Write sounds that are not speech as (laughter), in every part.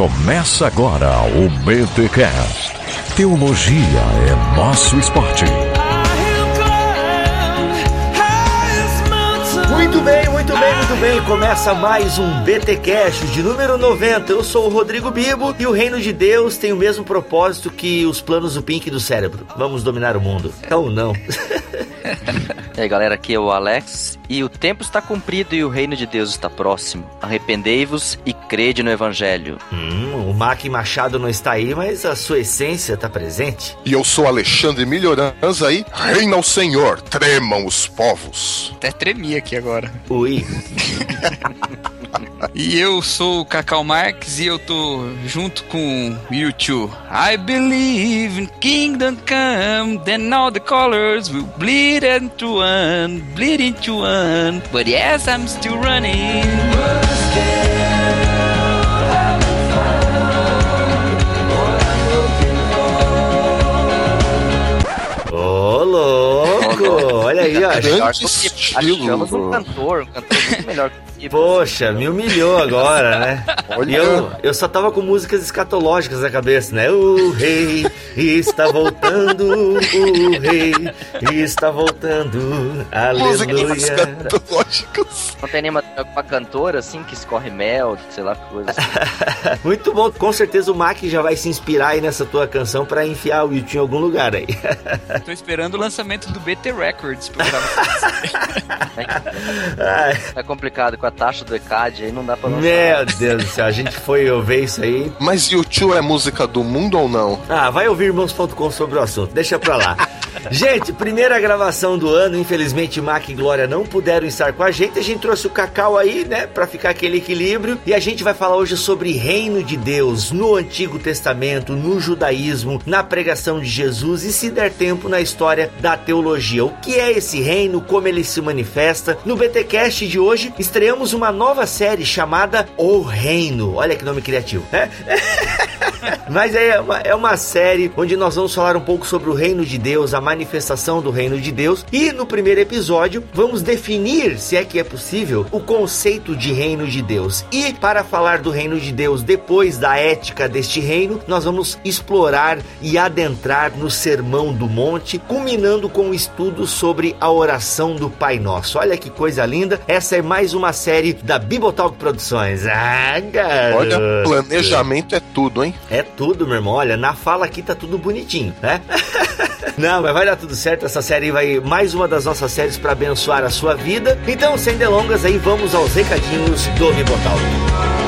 Começa agora o BTCast. Teologia é nosso esporte. Muito bem, muito bem, muito bem. Começa mais um BT Cash de número 90. Eu sou o Rodrigo Bibo e o reino de Deus tem o mesmo propósito que os planos do Pink do cérebro. Vamos dominar o mundo. Ou não. (laughs) E aí galera, aqui é o Alex e o tempo está cumprido e o reino de Deus está próximo. Arrependei-vos e crede no Evangelho. Hum, o Mac Machado não está aí, mas a sua essência está presente. E eu sou Alexandre Melhorança e reina o Senhor, tremam os povos. Até tremi aqui agora. Ui. (laughs) E eu sou o Cacau Marques e eu tô junto com o YouTube. I believe in kingdom come, then all the colors will bleed into one, bleed into one. But yes, I'm still running. Ô, louco! Olha aí, ó. Grande Achamos um cantor, um cantor muito melhor que. Poxa, me humilhou agora, né? E (laughs) Olha, eu, eu só tava com músicas escatológicas na cabeça, né? O rei está voltando, o rei está voltando, músicas aleluia. escatológicas. Não tem nenhuma uma cantora assim que escorre mel, sei lá, coisa assim. (laughs) Muito bom, com certeza o Mac já vai se inspirar aí nessa tua canção pra enfiar o YouTube em algum lugar aí. (laughs) Tô esperando o lançamento do BT Records pra É complicado com a taxa do ECAD aí não dá pra lançar. meu Deus do céu, a gente foi ver isso aí. Mas YouTube é música do mundo ou não? Ah, vai ouvir irmãos.com sobre o assunto, deixa pra lá. (laughs) Gente, primeira gravação do ano, infelizmente Mac e Glória não puderam estar com a gente, a gente trouxe o Cacau aí, né, pra ficar aquele equilíbrio, e a gente vai falar hoje sobre reino de Deus no Antigo Testamento, no judaísmo, na pregação de Jesus e se der tempo na história da teologia. O que é esse reino, como ele se manifesta? No BTcast de hoje, estreamos uma nova série chamada O Reino. Olha que nome criativo, né? (laughs) Mas é uma, é uma série onde nós vamos falar um pouco sobre o reino de Deus, a manifestação do reino de Deus. E no primeiro episódio, vamos definir, se é que é possível, o conceito de reino de Deus. E para falar do reino de Deus depois da ética deste reino, nós vamos explorar e adentrar no Sermão do Monte, culminando com o estudo sobre a oração do Pai Nosso. Olha que coisa linda! Essa é mais uma série da Bibotalk Produções. Ah, garoto. Olha, planejamento é tudo, hein? É tudo, meu irmão. Olha, na fala aqui tá tudo bonitinho, né? (laughs) Não, mas vai dar tudo certo. Essa série vai mais uma das nossas séries para abençoar a sua vida. Então, sem delongas, aí vamos aos recadinhos do Bibotal.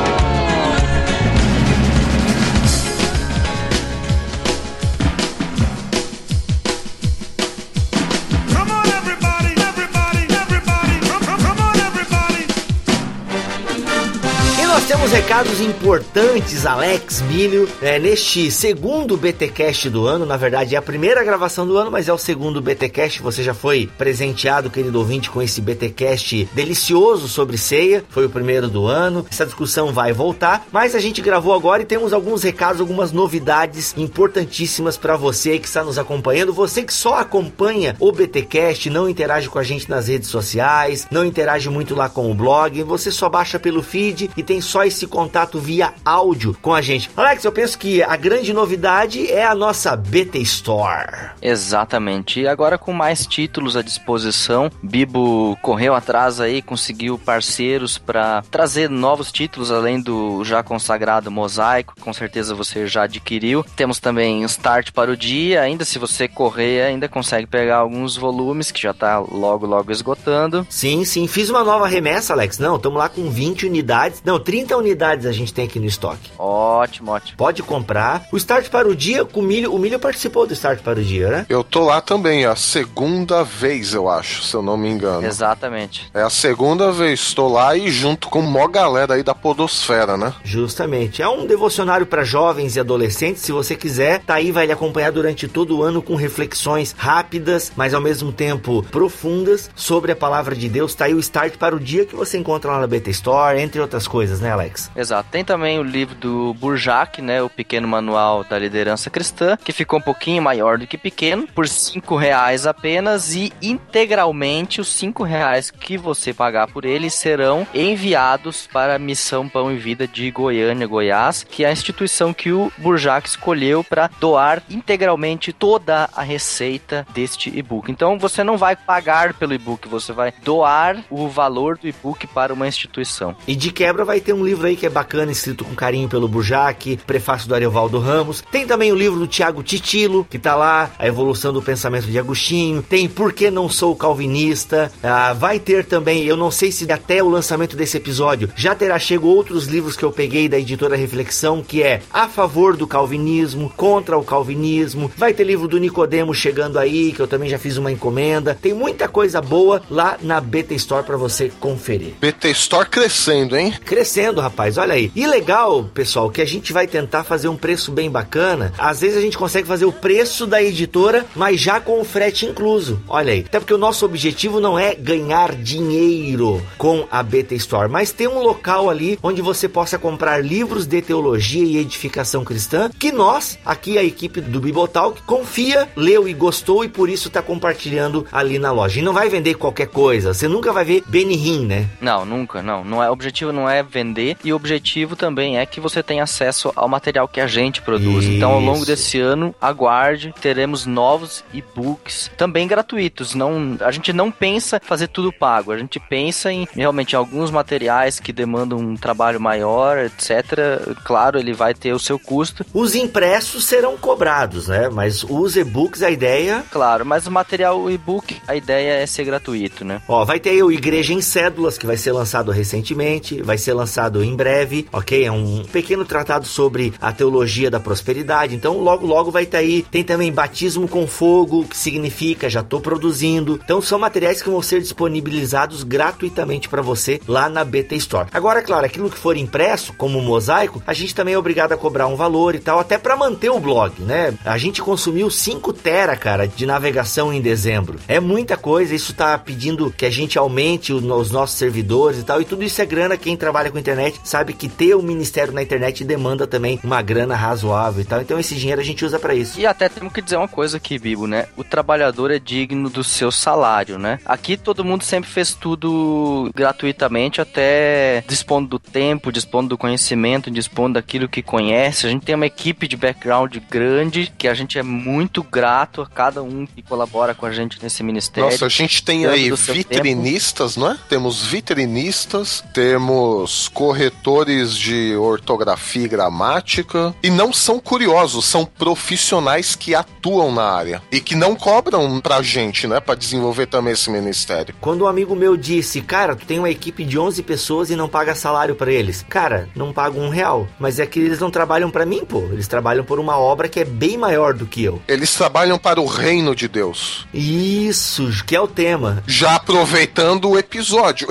dice recados importantes, Alex Milho, é, neste segundo BTcast do ano. Na verdade, é a primeira gravação do ano, mas é o segundo BTcast. Você já foi presenteado, querido ouvinte, com esse BTcast delicioso sobre ceia. Foi o primeiro do ano. Essa discussão vai voltar, mas a gente gravou agora e temos alguns recados, algumas novidades importantíssimas para você que está nos acompanhando. Você que só acompanha o BTcast, não interage com a gente nas redes sociais, não interage muito lá com o blog, você só baixa pelo feed e tem só esse contato via áudio com a gente. Alex, eu penso que a grande novidade é a nossa BT Store. Exatamente. E agora com mais títulos à disposição, Bibo correu atrás aí, conseguiu parceiros para trazer novos títulos além do já consagrado Mosaico, com certeza você já adquiriu. Temos também Start para o dia, ainda se você correr, ainda consegue pegar alguns volumes que já tá logo logo esgotando. Sim, sim, fiz uma nova remessa, Alex. Não, estamos lá com 20 unidades. Não, 30 unidades a gente tem aqui no estoque. Ótimo, ótimo. Pode comprar. O Start para o dia, com o Milho, o Milho participou do Start para o dia, né? Eu tô lá também, é a segunda vez, eu acho, se eu não me engano. Exatamente. É a segunda vez, tô lá e junto com mó galera aí da podosfera, né? Justamente. É um devocionário para jovens e adolescentes. Se você quiser, tá aí, vai lhe acompanhar durante todo o ano com reflexões rápidas, mas ao mesmo tempo profundas sobre a palavra de Deus. Tá aí o start para o dia que você encontra lá na BT Store, entre outras coisas, né, Alex? Exato. Tem também o livro do Burjac, né? O Pequeno Manual da Liderança Cristã, que ficou um pouquinho maior do que pequeno, por cinco reais apenas e integralmente os cinco reais que você pagar por ele serão enviados para a Missão Pão e Vida de Goiânia, Goiás, que é a instituição que o Burjac escolheu para doar integralmente toda a receita deste e-book. Então você não vai pagar pelo e-book, você vai doar o valor do e-book para uma instituição. E de quebra vai ter um livro aí que é bacana, escrito com carinho pelo Burjac, prefácio do Ariovaldo Ramos. Tem também o livro do Tiago Titilo, que tá lá, A Evolução do Pensamento de Agostinho. Tem Por que Não Sou Calvinista. Ah, vai ter também, eu não sei se até o lançamento desse episódio já terá chego outros livros que eu peguei da editora Reflexão, que é A Favor do Calvinismo, Contra o Calvinismo. Vai ter livro do Nicodemo chegando aí, que eu também já fiz uma encomenda. Tem muita coisa boa lá na BT Store para você conferir. BT Store crescendo, hein? Crescendo, rapaz, olha aí. E legal, pessoal, que a gente vai tentar fazer um preço bem bacana. Às vezes a gente consegue fazer o preço da editora, mas já com o frete incluso. Olha aí. Até porque o nosso objetivo não é ganhar dinheiro com a BT Store, mas ter um local ali onde você possa comprar livros de teologia e edificação cristã que nós, aqui a equipe do Bibotalk, confia, leu e gostou e por isso está compartilhando ali na loja. E não vai vender qualquer coisa. Você nunca vai ver Benihim, né? Não, nunca, não. não é, o objetivo não é vender e o objetivo também é que você tenha acesso ao material que a gente produz. Então, ao longo Isso. desse ano, aguarde, teremos novos e-books também gratuitos. Não, a gente não pensa fazer tudo pago. A gente pensa em realmente alguns materiais que demandam um trabalho maior, etc. Claro, ele vai ter o seu custo, Os impressos serão cobrados, né? Mas os e-books, a ideia claro, mas o material e-book, a ideia é ser gratuito, né? Ó, vai ter aí o Igreja em Cédulas, que vai ser lançado recentemente, vai ser lançado em breve, ok? É um pequeno tratado sobre a teologia da prosperidade. Então, logo, logo vai estar aí. Tem também Batismo com Fogo, que significa já tô produzindo. Então, são materiais que vão ser disponibilizados gratuitamente para você lá na BT Store. Agora, claro, aquilo que for impresso, como mosaico, a gente também é obrigado a cobrar um valor e tal, até para manter o blog, né? A gente consumiu 5 tera, cara, de navegação em dezembro. É muita coisa, isso tá pedindo que a gente aumente os nossos servidores e tal, e tudo isso é grana. Quem trabalha com internet sabe que ter o ministério na internet demanda também uma grana razoável e tal. Então esse dinheiro a gente usa para isso. E até temos que dizer uma coisa aqui, Bibo, né? O trabalhador é digno do seu salário, né? Aqui todo mundo sempre fez tudo gratuitamente, até dispondo do tempo, dispondo do conhecimento, dispondo daquilo que conhece. A gente tem uma equipe de background grande, que a gente é muito grato a cada um que colabora com a gente nesse ministério. Nossa, a gente tem aí vitrinistas, não é? Temos vitrinistas, temos corretores de ortografia e gramática. E não são curiosos, são profissionais que atuam na área. E que não cobram pra gente, né? Pra desenvolver também esse ministério. Quando um amigo meu disse, cara, tu tem uma equipe de 11 pessoas e não paga salário pra eles. Cara, não pago um real. Mas é que eles não trabalham pra mim, pô. Eles trabalham por uma obra que é bem maior do que eu. Eles trabalham para o reino de Deus. Isso, que é o tema. Já aproveitando o episódio.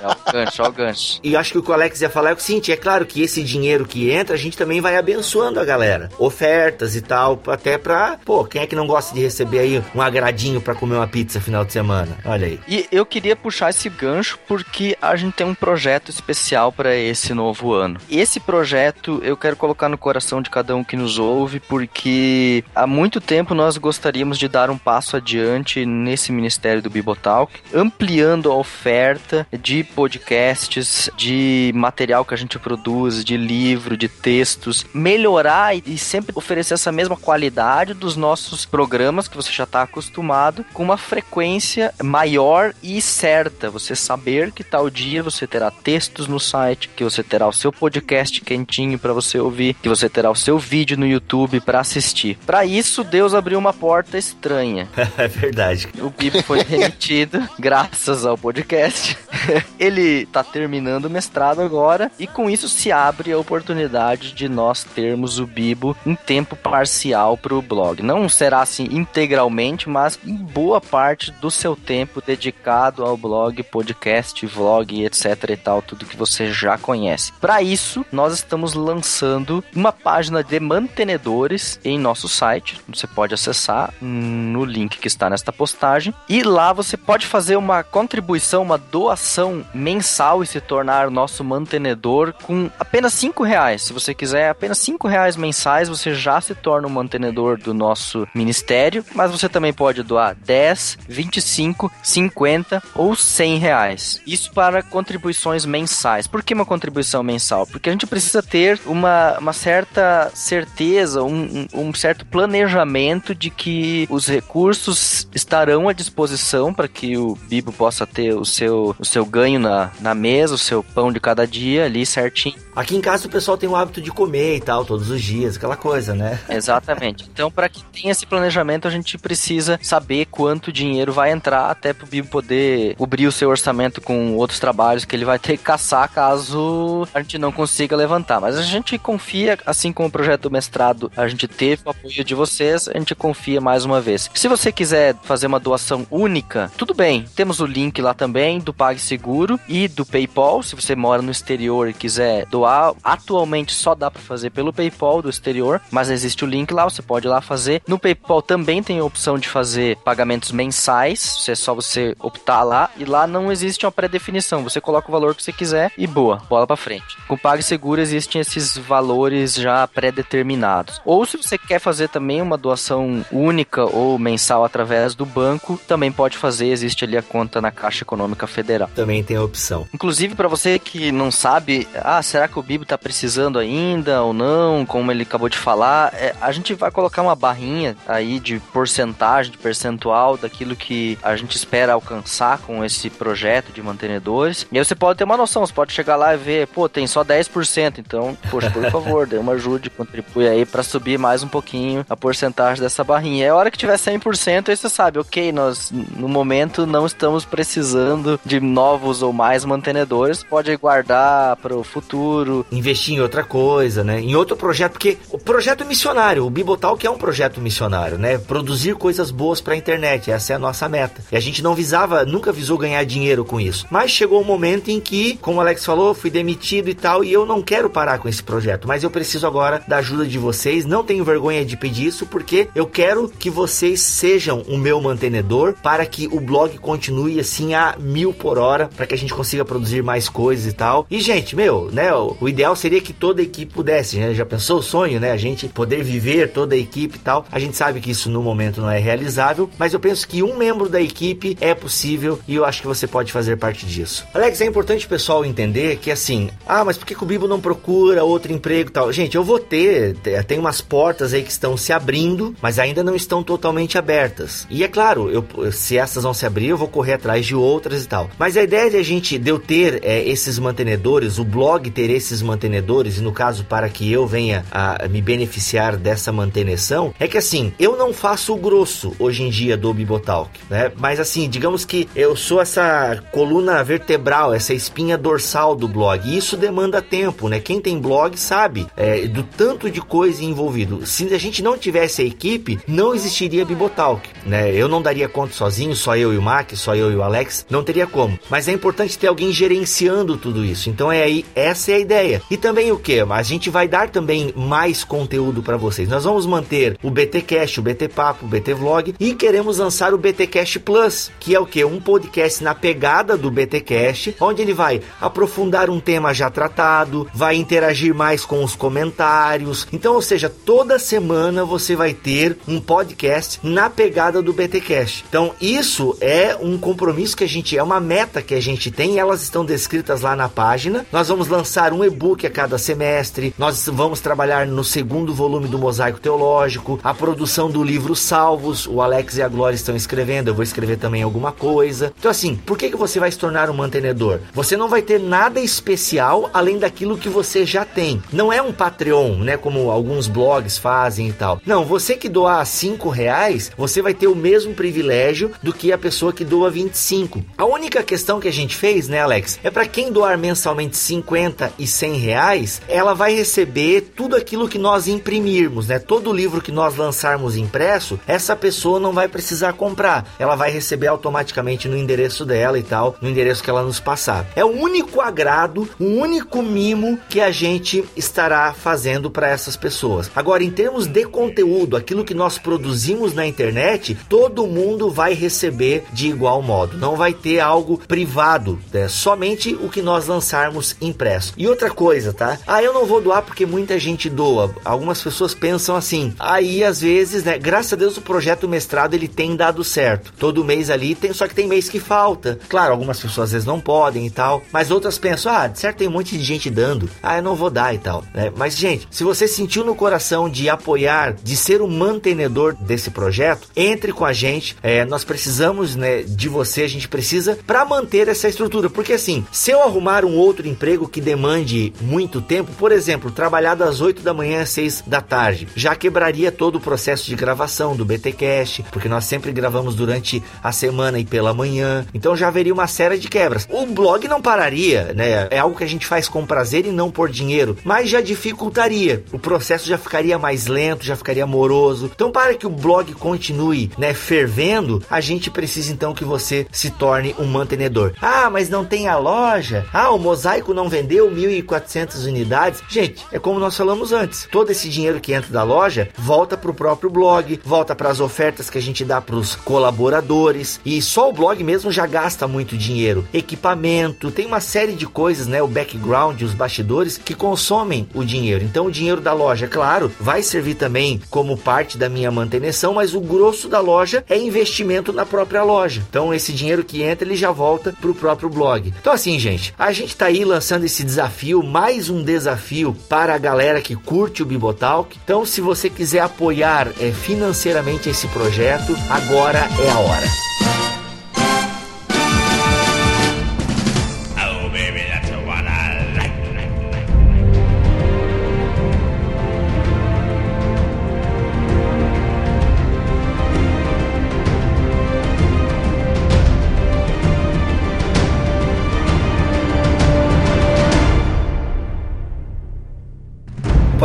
É o gancho, é o gancho. E acho que o que o Alex ia falar o seguinte: é claro que esse dinheiro que entra, a gente também vai abençoando a galera. Ofertas e tal, até pra. Pô, quem é que não gosta de receber aí um agradinho pra comer uma pizza final de semana? Olha aí. E eu queria puxar esse gancho porque a gente tem um projeto especial para esse novo ano. Esse projeto eu quero colocar no coração de cada um que nos ouve, porque há muito tempo nós gostaríamos de dar um passo adiante nesse ministério do Bibotalk, ampliando a oferta de podcasts, de material que a gente produz, de livro, de textos, melhorar e sempre oferecer essa mesma qualidade dos nossos programas que você já está acostumado, com uma frequência maior e certa. Você saber que tal dia você terá textos no site, que você terá o seu podcast quentinho para você ouvir, que você terá o seu vídeo no YouTube para assistir. Para isso, Deus abriu uma porta estranha. (laughs) é verdade. O Bibo foi remitido (laughs) graças ao podcast. (laughs) Ele tá terminando o mestrado agora e com isso se abre a oportunidade de nós termos o Bibo em tempo parcial pro blog. Não será assim integralmente, mas em boa parte do seu tempo dedicado ao blog, podcast, vlog, etc e tal, tudo que você já conhece. Para isso, nós estamos lançando uma página de mantenedores em nosso site. Você pode acessar no link que está nesta postagem e lá você pode fazer uma contribuição, uma doação mensal e se tornar nosso mantenedor com apenas 5 reais. Se você quiser apenas 5 reais mensais, você já se torna um mantenedor do nosso ministério, mas você também pode doar 10, 25, 50 ou 100 reais. Isso para contribuições mensais. Por que uma contribuição mensal? Porque a gente precisa ter uma, uma certa certeza, um, um certo planejamento de que os recursos estarão à disposição para que o Bibo possa ter o seu, o seu ganho na, na mesa, o seu pão de cada dia ali certinho. Aqui em casa o pessoal tem o hábito de comer e tal, todos os dias, aquela coisa, né? (laughs) Exatamente. Então, para que tenha esse planejamento, a gente precisa saber quanto dinheiro vai entrar até pro Bibo poder cobrir o seu orçamento com outros trabalhos que ele vai ter que caçar caso a gente não consiga levantar. Mas a gente confia, assim como o projeto do mestrado, a gente teve o apoio de vocês, a gente confia mais uma vez. Se você quiser fazer uma doação única, tudo bem. Temos o link lá também do PagSeguro e do PayPal. Se você mora no exterior e quiser doar, atualmente só dá para fazer pelo PayPal do exterior, mas existe o link lá, você pode ir lá fazer. No PayPal também tem a opção de fazer pagamentos mensais, é só você optar lá e lá não existe uma pré-definição. Você coloca o valor que você quiser e boa, bola para frente. Com PagSeguro existem esses valores já pré-determinados. Ou se você quer fazer também uma doação única ou mensal através do banco, também pode fazer, existe ali a conta na Caixa Econômica Federal. Também tem a opção. Inclusive, para você que não sabe, ah, será que o Bibo tá precisando ainda ou não? Como ele acabou de falar, é, a gente vai colocar uma barrinha aí de porcentagem, de percentual daquilo que a gente espera alcançar com esse projeto de mantenedores. E aí você pode ter uma noção, você pode chegar lá e ver, pô, tem só 10%, então, poxa, por favor, dê uma ajuda, contribui aí para subir mais um pouquinho a porcentagem dessa barrinha. E a hora que tiver 100%, aí você sabe, ok, nós no momento não estamos precisando de novos ou mais mantenedores, pode guardar para o futuro. Investir em outra coisa, né? Em outro projeto, porque o projeto missionário, o Bibotalk é um projeto missionário, né? Produzir coisas boas pra internet, essa é a nossa meta. E a gente não visava, nunca visou ganhar dinheiro com isso. Mas chegou um momento em que, como o Alex falou, fui demitido e tal, e eu não quero parar com esse projeto, mas eu preciso agora da ajuda de vocês. Não tenho vergonha de pedir isso, porque eu quero que vocês sejam o meu mantenedor para que o blog continue assim a mil por hora, para que a gente consiga produzir mais coisas e tal. E, gente, meu, né? O, o ideal seria que toda a equipe pudesse, né? Já pensou o sonho, né? A gente poder viver toda a equipe e tal. A gente sabe que isso no momento não é realizável, mas eu penso que um membro da equipe é possível e eu acho que você pode fazer parte disso. Alex, é importante o pessoal entender que assim, ah, mas por que, que o Bibo não procura outro emprego e tal? Gente, eu vou ter, te- tem umas portas aí que estão se abrindo, mas ainda não estão totalmente abertas. E é claro, eu, se essas vão se abrir, eu vou correr atrás de outras e tal. Mas a ideia de a gente, de eu ter é, esses mantenedores, o blog ter esses mantenedores, e no caso para que eu venha a me beneficiar dessa manutenção, é que assim, eu não faço o grosso hoje em dia do Bibotalk, né? Mas assim, digamos que eu sou essa coluna vertebral, essa espinha dorsal do blog, e isso demanda tempo, né? Quem tem blog sabe é, do tanto de coisa envolvido. Se a gente não tivesse a equipe, não existiria Bibotalk, né? Eu não daria conta sozinho, só eu e o Mac, só eu e o Alex, não teria como. Mas é importante ter alguém gerenciando tudo isso. Então é aí, essa é a ideia. E também o que? A gente vai dar também mais conteúdo para vocês. Nós vamos manter o BT Cash, o BT Papo, o BT Vlog e queremos lançar o BT Cash Plus, que é o que? Um podcast na pegada do BT Cash, onde ele vai aprofundar um tema já tratado, vai interagir mais com os comentários. Então, ou seja, toda semana você vai ter um podcast na pegada do BT Cash. Então, isso é um compromisso que a gente é uma meta que a gente tem, elas estão descritas lá na página. Nós vamos lançar um e-book a cada semestre. Nós vamos trabalhar no segundo volume do Mosaico Teológico, a produção do livro Salvos. O Alex e a Glória estão escrevendo, eu vou escrever também alguma coisa. Então, assim, por que, que você vai se tornar um mantenedor? Você não vai ter nada especial além daquilo que você já tem. Não é um Patreon, né? Como alguns blogs fazem e tal. Não, você que doar 5 reais, você vai ter o mesmo privilégio do que a pessoa que doa 25. A única questão que a gente fez, né, Alex, é para quem doar mensalmente 50 e e 100 reais, ela vai receber tudo aquilo que nós imprimirmos, né? Todo livro que nós lançarmos impresso, essa pessoa não vai precisar comprar. Ela vai receber automaticamente no endereço dela e tal, no endereço que ela nos passar. É o único agrado, o único mimo que a gente estará fazendo para essas pessoas. Agora, em termos de conteúdo, aquilo que nós produzimos na internet, todo mundo vai receber de igual modo. Não vai ter algo privado, né? somente o que nós lançarmos impresso. E outra coisa, tá? Ah, eu não vou doar porque muita gente doa. Algumas pessoas pensam assim. Aí, às vezes, né? Graças a Deus, o projeto mestrado ele tem dado certo. Todo mês ali tem, só que tem mês que falta. Claro, algumas pessoas às vezes não podem e tal, mas outras pensam, ah, de certo tem um monte de gente dando. Ah, eu não vou dar e tal. Né? Mas, gente, se você sentiu no coração de apoiar, de ser o mantenedor desse projeto, entre com a gente. É, nós precisamos né, de você, a gente precisa para manter essa estrutura. Porque assim, se eu arrumar um outro emprego que demande muito tempo, por exemplo, trabalhar das 8 da manhã às 6 da tarde, já quebraria todo o processo de gravação do BTcast, porque nós sempre gravamos durante a semana e pela manhã. Então já haveria uma série de quebras. O blog não pararia, né? É algo que a gente faz com prazer e não por dinheiro, mas já dificultaria. O processo já ficaria mais lento, já ficaria moroso. Então para que o blog continue, né, fervendo, a gente precisa então que você se torne um mantenedor. Ah, mas não tem a loja? Ah, o mosaico não vendeu 1.400 unidades? Gente, é como nós falamos antes. Todo esse dinheiro que entra da loja volta para o próprio blog, volta para as ofertas que a gente dá para os colaboradores e só o blog mesmo já gasta muito dinheiro. Equipamento, tem uma série de coisas, né? O background, os bastidores que consomem o dinheiro. Então o dinheiro da loja, claro, vai servir também como parte da minha manutenção, mas o grosso da loja é investimento na própria loja. Então esse dinheiro que entra ele já volta para o próprio blog. Então assim, gente, a gente está aí lançando esse desafio, mais um desafio para a galera que curte o Bibotalk. Então se você quiser apoiar é, financeiramente esse projeto, agora é a hora.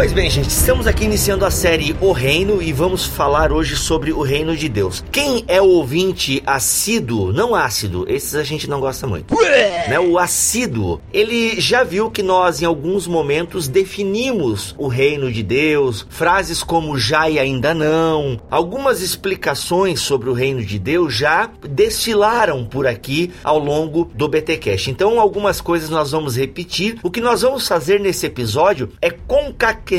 Pois bem, gente, estamos aqui iniciando a série O Reino e vamos falar hoje sobre o Reino de Deus. Quem é o ouvinte assíduo, não ácido, esses a gente não gosta muito, né? O assíduo, ele já viu que nós em alguns momentos definimos o Reino de Deus, frases como já e ainda não, algumas explicações sobre o Reino de Deus já desfilaram por aqui ao longo do BTcast. Então, algumas coisas nós vamos repetir. O que nós vamos fazer nesse episódio é concatenar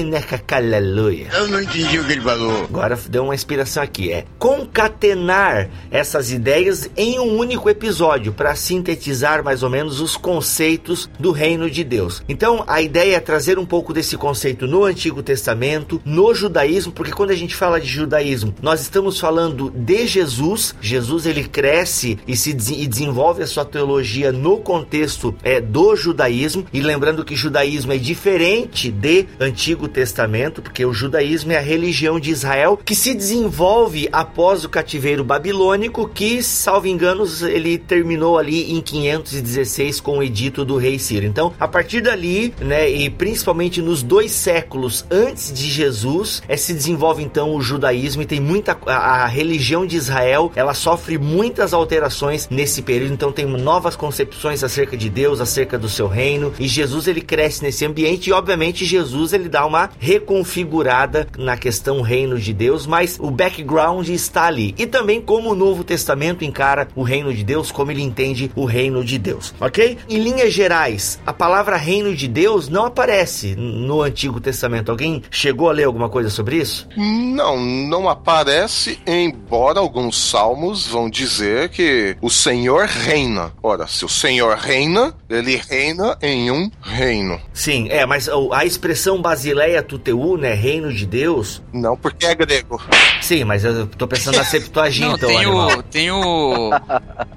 Aleluia. Eu não entendi o que ele falou. Agora deu uma inspiração aqui, é concatenar essas ideias em um único episódio para sintetizar mais ou menos os conceitos do reino de Deus. Então, a ideia é trazer um pouco desse conceito no Antigo Testamento, no judaísmo, porque quando a gente fala de judaísmo, nós estamos falando de Jesus. Jesus ele cresce e se e desenvolve a sua teologia no contexto é, do judaísmo. E lembrando que judaísmo é diferente de Antigo Testamento, porque o judaísmo é a religião de Israel que se desenvolve após o cativeiro babilônico, que, salvo enganos, ele terminou ali em 516 com o edito do rei Ciro. Então, a partir dali, né, e principalmente nos dois séculos antes de Jesus, é, se desenvolve então o judaísmo e tem muita a, a religião de Israel, ela sofre muitas alterações nesse período, então tem novas concepções acerca de Deus, acerca do seu reino, e Jesus ele cresce nesse ambiente e obviamente Jesus ele dá uma reconfigurada na questão reino de Deus, mas o background está ali. E também como o Novo Testamento encara o reino de Deus, como ele entende o reino de Deus, ok? Em linhas gerais, a palavra reino de Deus não aparece no Antigo Testamento. Alguém chegou a ler alguma coisa sobre isso? Não, não aparece, embora alguns salmos vão dizer que o Senhor reina. Ora, se o Senhor reina, ele reina em um reino. Sim, é, mas a expressão baseada Basileia Tuteu, né? Reino de Deus. Não, porque é grego. Sim, mas eu tô pensando na (laughs) Não, Septuaginta, ô tem animal. o, tem o. (laughs)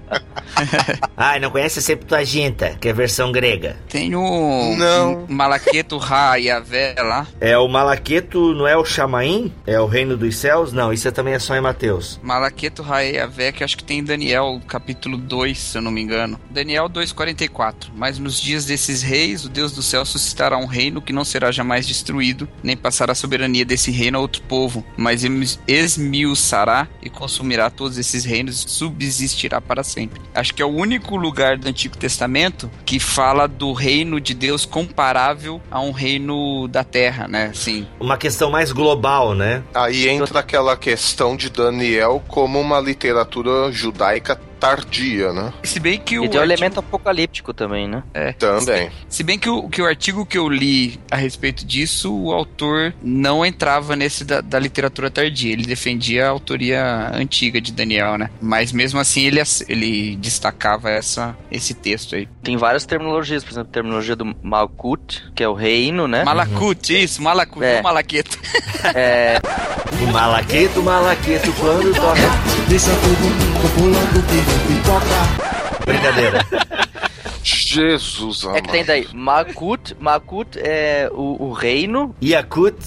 Ah, não conhece a Septuaginta, que é a versão grega. Tem o. Não. Malaqueto Ra e a lá. É o Malaqueto, não é o Chamaim? É o reino dos céus? Não, isso também é só em Mateus. Malaqueto Ra e a que acho que tem em Daniel capítulo 2, se eu não me engano. Daniel 2,44. Mas nos dias desses reis, o Deus do céu suscitará um reino que não será jamais destruído, nem passará a soberania desse reino a outro povo, mas esmi- esmiuçará e consumirá todos esses reinos e subsistirá para sempre. Acho que é o único lugar do Antigo Testamento que fala do reino de Deus comparável a um reino da terra, né? Assim, Uma questão mais global, né? Aí entra aquela questão de Daniel como uma literatura judaica tardia, né? se bem que o E tem um artigo- elemento apocalíptico também, né? Também. Se bem que o, que o artigo que eu li a respeito disso, o autor não entrava nesse da, da literatura tardia. Ele defendia a autoria antiga de Daniel, né? Mas mesmo assim ele, ele destacava essa, esse texto aí. Tem várias terminologias, por exemplo, a terminologia do Malkut, que é o reino, né? Malakut, isso, Malakut, É. não Malaqueta. É, (laughs) O Malaqueto, Malaqueto, quando toca. Deixa todo mundo pulando que nem pipoca. Brincadeira. Jesus é que tem amado. daí Malkut, Malkut é o, o reino, Yakut,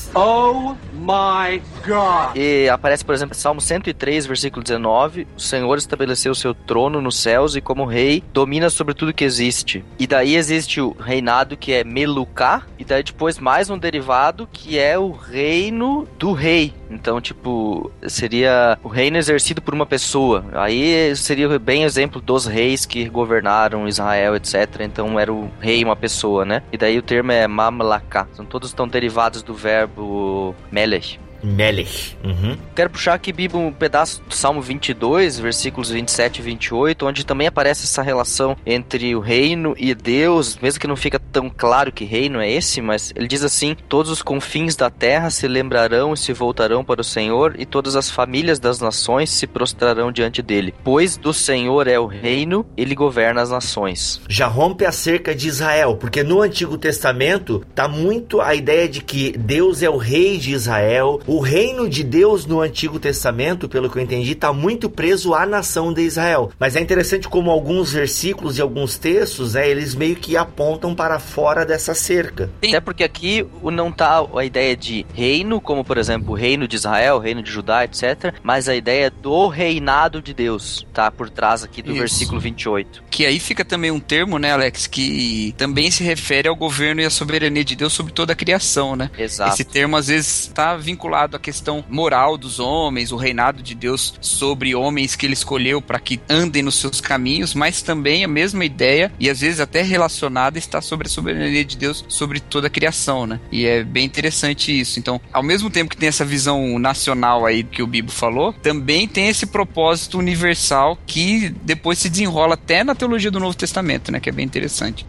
e aparece, por exemplo, Salmo 103, versículo 19, o Senhor estabeleceu seu trono nos céus e como rei domina sobre tudo que existe. E daí existe o reinado que é Meluká, e daí depois mais um derivado que é o reino do rei. Então, tipo, seria o reino exercido por uma pessoa. Aí seria bem exemplo dos reis que governaram Israel, etc. Então era o rei uma pessoa, né? E daí o termo é mamlaká. Então todos estão derivados do verbo melech. Melech. Uhum. Quero puxar aqui, Bibo, um pedaço do Salmo 22, versículos 27 e 28, onde também aparece essa relação entre o reino e Deus, mesmo que não fica tão claro que reino é esse, mas ele diz assim: Todos os confins da terra se lembrarão e se voltarão para o Senhor, e todas as famílias das nações se prostrarão diante dele. Pois do Senhor é o reino, ele governa as nações. Já rompe a cerca de Israel, porque no Antigo Testamento tá muito a ideia de que Deus é o rei de Israel. O reino de Deus no Antigo Testamento, pelo que eu entendi, tá muito preso à nação de Israel. Mas é interessante como alguns versículos e alguns textos, né, eles meio que apontam para fora dessa cerca. Sim. Até porque aqui o- não tá a ideia de reino, como por exemplo o reino de Israel, o reino de Judá, etc. Mas a ideia do reinado de Deus, tá por trás aqui do Isso. versículo 28. Que aí fica também um termo, né, Alex, que também se refere ao governo e à soberania de Deus sobre toda a criação, né? Exato. Esse termo às vezes está vinculado à questão moral dos homens, o reinado de Deus sobre homens que ele escolheu para que andem nos seus caminhos, mas também a mesma ideia e às vezes até relacionada está sobre a soberania de Deus sobre toda a criação, né? E é bem interessante isso. Então, ao mesmo tempo que tem essa visão nacional aí que o Bibo falou, também tem esse propósito universal que depois se desenrola até na teologia do Novo Testamento, né? Que é bem interessante.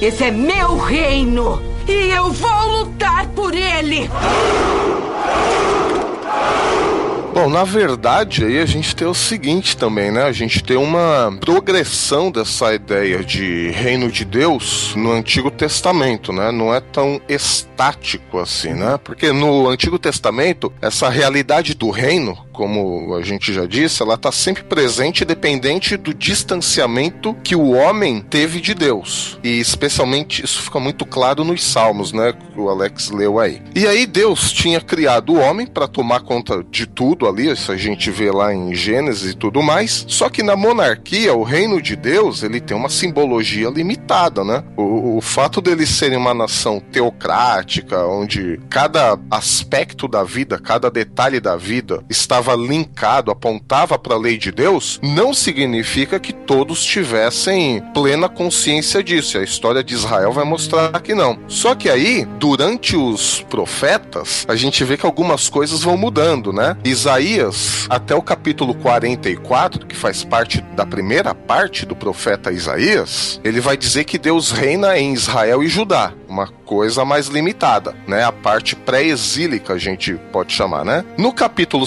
Esse é meu reino e eu vou lutar por ele. Bom, na verdade, aí a gente tem o seguinte também, né? A gente tem uma progressão dessa ideia de reino de Deus no Antigo Testamento, né? Não é tão estático assim, né? Porque no Antigo Testamento, essa realidade do reino, como a gente já disse, ela está sempre presente dependente do distanciamento que o homem teve de Deus. E especialmente isso fica muito claro nos Salmos, né? Que o Alex leu aí. E aí Deus tinha criado o homem para tomar conta de tudo ali, isso a gente vê lá em Gênesis e tudo mais. Só que na monarquia, o reino de Deus, ele tem uma simbologia limitada, né? O, o fato deles serem uma nação teocrática, onde cada aspecto da vida, cada detalhe da vida estava linkado, apontava para a lei de Deus, não significa que todos tivessem plena consciência disso. E a história de Israel vai mostrar que não. Só que aí, durante os profetas, a gente vê que algumas coisas vão mudando, né? Isaías, até o capítulo 44, que faz parte da primeira parte do profeta Isaías, ele vai dizer que Deus reina em Israel e Judá, uma coisa mais limitada, né? A parte pré-exílica, a gente pode chamar, né? No capítulo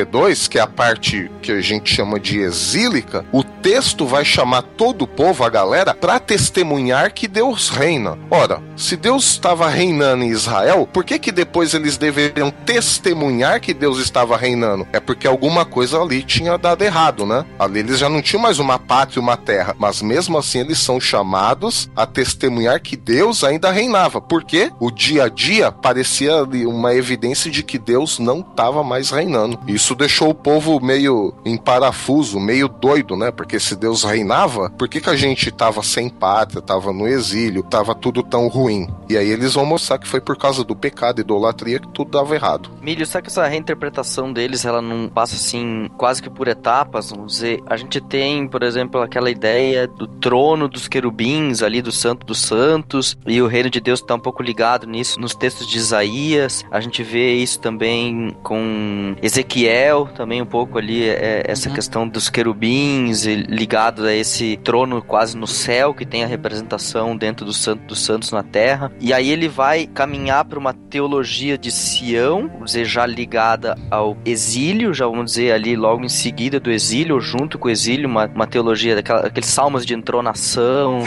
52, que é a parte que a gente chama de exílica, o texto vai chamar todo o povo, a galera, para testemunhar que Deus reina. Ora, se Deus estava reinando em Israel, por que que depois eles deveriam testemunhar que Deus estava reinando? É porque alguma coisa ali tinha dado errado, né? Ali eles já não tinham mais uma pátria, uma terra, mas mesmo assim eles são chamados a testemunhar que Deus ainda reinava. Porque o dia a dia parecia ali uma evidência de que Deus não estava mais reinando. Isso deixou o povo meio em parafuso, meio doido, né? Porque se Deus reinava, por que, que a gente tava sem pátria, tava no exílio, tava tudo tão ruim? E aí eles vão mostrar que foi por causa do pecado e idolatria que tudo dava errado. Milho, será que essa reinterpretação deles, ela não passa assim, quase que por etapas? Vamos dizer, a gente tem, por exemplo, aquela ideia do trono dos querubins ali, do Santo dos Santos, e o reino de Deus está um pouco ligado nisso nos textos de Isaías. A gente vê isso também com Ezequiel, também um pouco ali, é, essa Uhum. questão dos querubins e ligado a esse trono quase no céu, que tem a representação dentro do Santo dos Santos na terra. E aí ele vai caminhar para uma teologia de Sião, vamos dizer, já ligada ao exílio, já vamos dizer ali logo em seguida do exílio, ou junto com o exílio, uma, uma teologia daquela, aqueles salmos de entronação,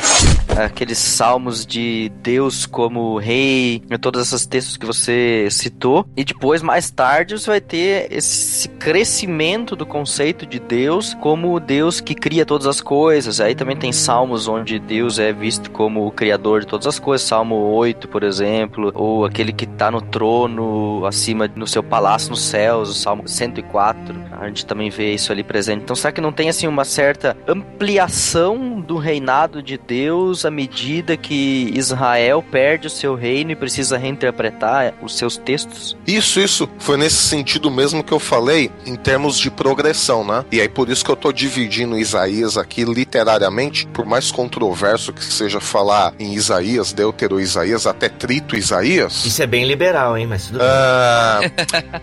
aqueles salmos de Deus como rei, todos esses textos que você citou. E depois, mais tarde, você vai ter esse crescimento do conceito de Deus como o Deus que cria todas as coisas. Aí também tem salmos onde Deus é visto como o criador de todas as coisas. Salmo 8, por exemplo, ou aquele que está no trono acima no seu palácio nos céus, o Salmo 104. A gente também vê isso ali presente. Então, será que não tem assim uma certa ampliação do reinado de Deus à medida que Israel perde o seu reino e precisa reinterpretar os seus textos? Isso, isso. Foi nesse sentido mesmo que eu falei, em termos de progressão, né? E aí por isso que eu tô dividindo Isaías aqui literariamente, por mais controverso que seja falar em Isaías, Deutero Isaías, até Trito Isaías. Isso é bem liberal, hein? Mas tudo bem. Ah,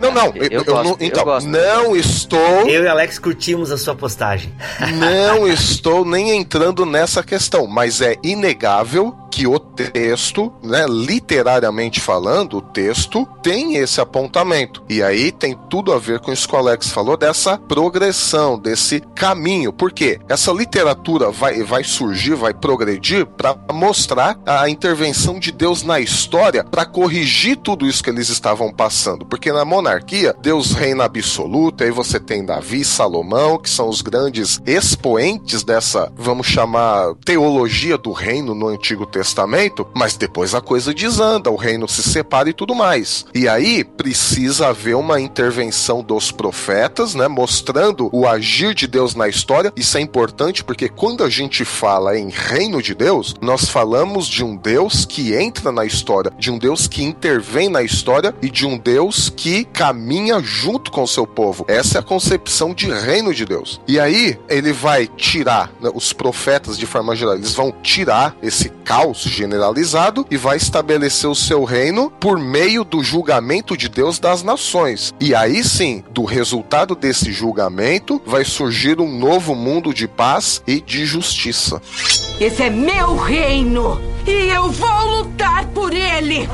não, não. Eu, (laughs) Eu eu gosto, não, eu então, gosto. não estou, Eu e Alex curtimos a sua postagem. (laughs) não estou nem entrando nessa questão, mas é inegável que o texto, né, literariamente falando, o texto tem esse apontamento. E aí tem tudo a ver com isso que o Alex falou dessa progressão, desse caminho. Por quê? Essa literatura vai, vai surgir, vai progredir para mostrar a intervenção de Deus na história para corrigir tudo isso que eles estavam passando. Porque na monarquia, Deus reina absoluto, aí você tem Davi, Salomão, que são os grandes expoentes dessa, vamos chamar, teologia do reino no Antigo Testamento, mas depois a coisa desanda, o reino se separa e tudo mais. E aí precisa haver uma intervenção dos profetas, né, mostrando o agir de Deus na história. Isso é importante porque quando a gente fala em reino de Deus, nós falamos de um Deus que entra na história, de um Deus que intervém na história e de um Deus que caminha junto com o seu povo. Essa é a concepção de reino de Deus. E aí ele vai tirar né, os profetas de forma geral, eles vão tirar esse caos generalizado e vai estabelecer o seu reino por meio do julgamento de Deus das nações. E aí sim, do resultado desse julgamento, vai surgir um novo mundo de paz e de justiça. Esse é meu reino e eu vou lutar por ele.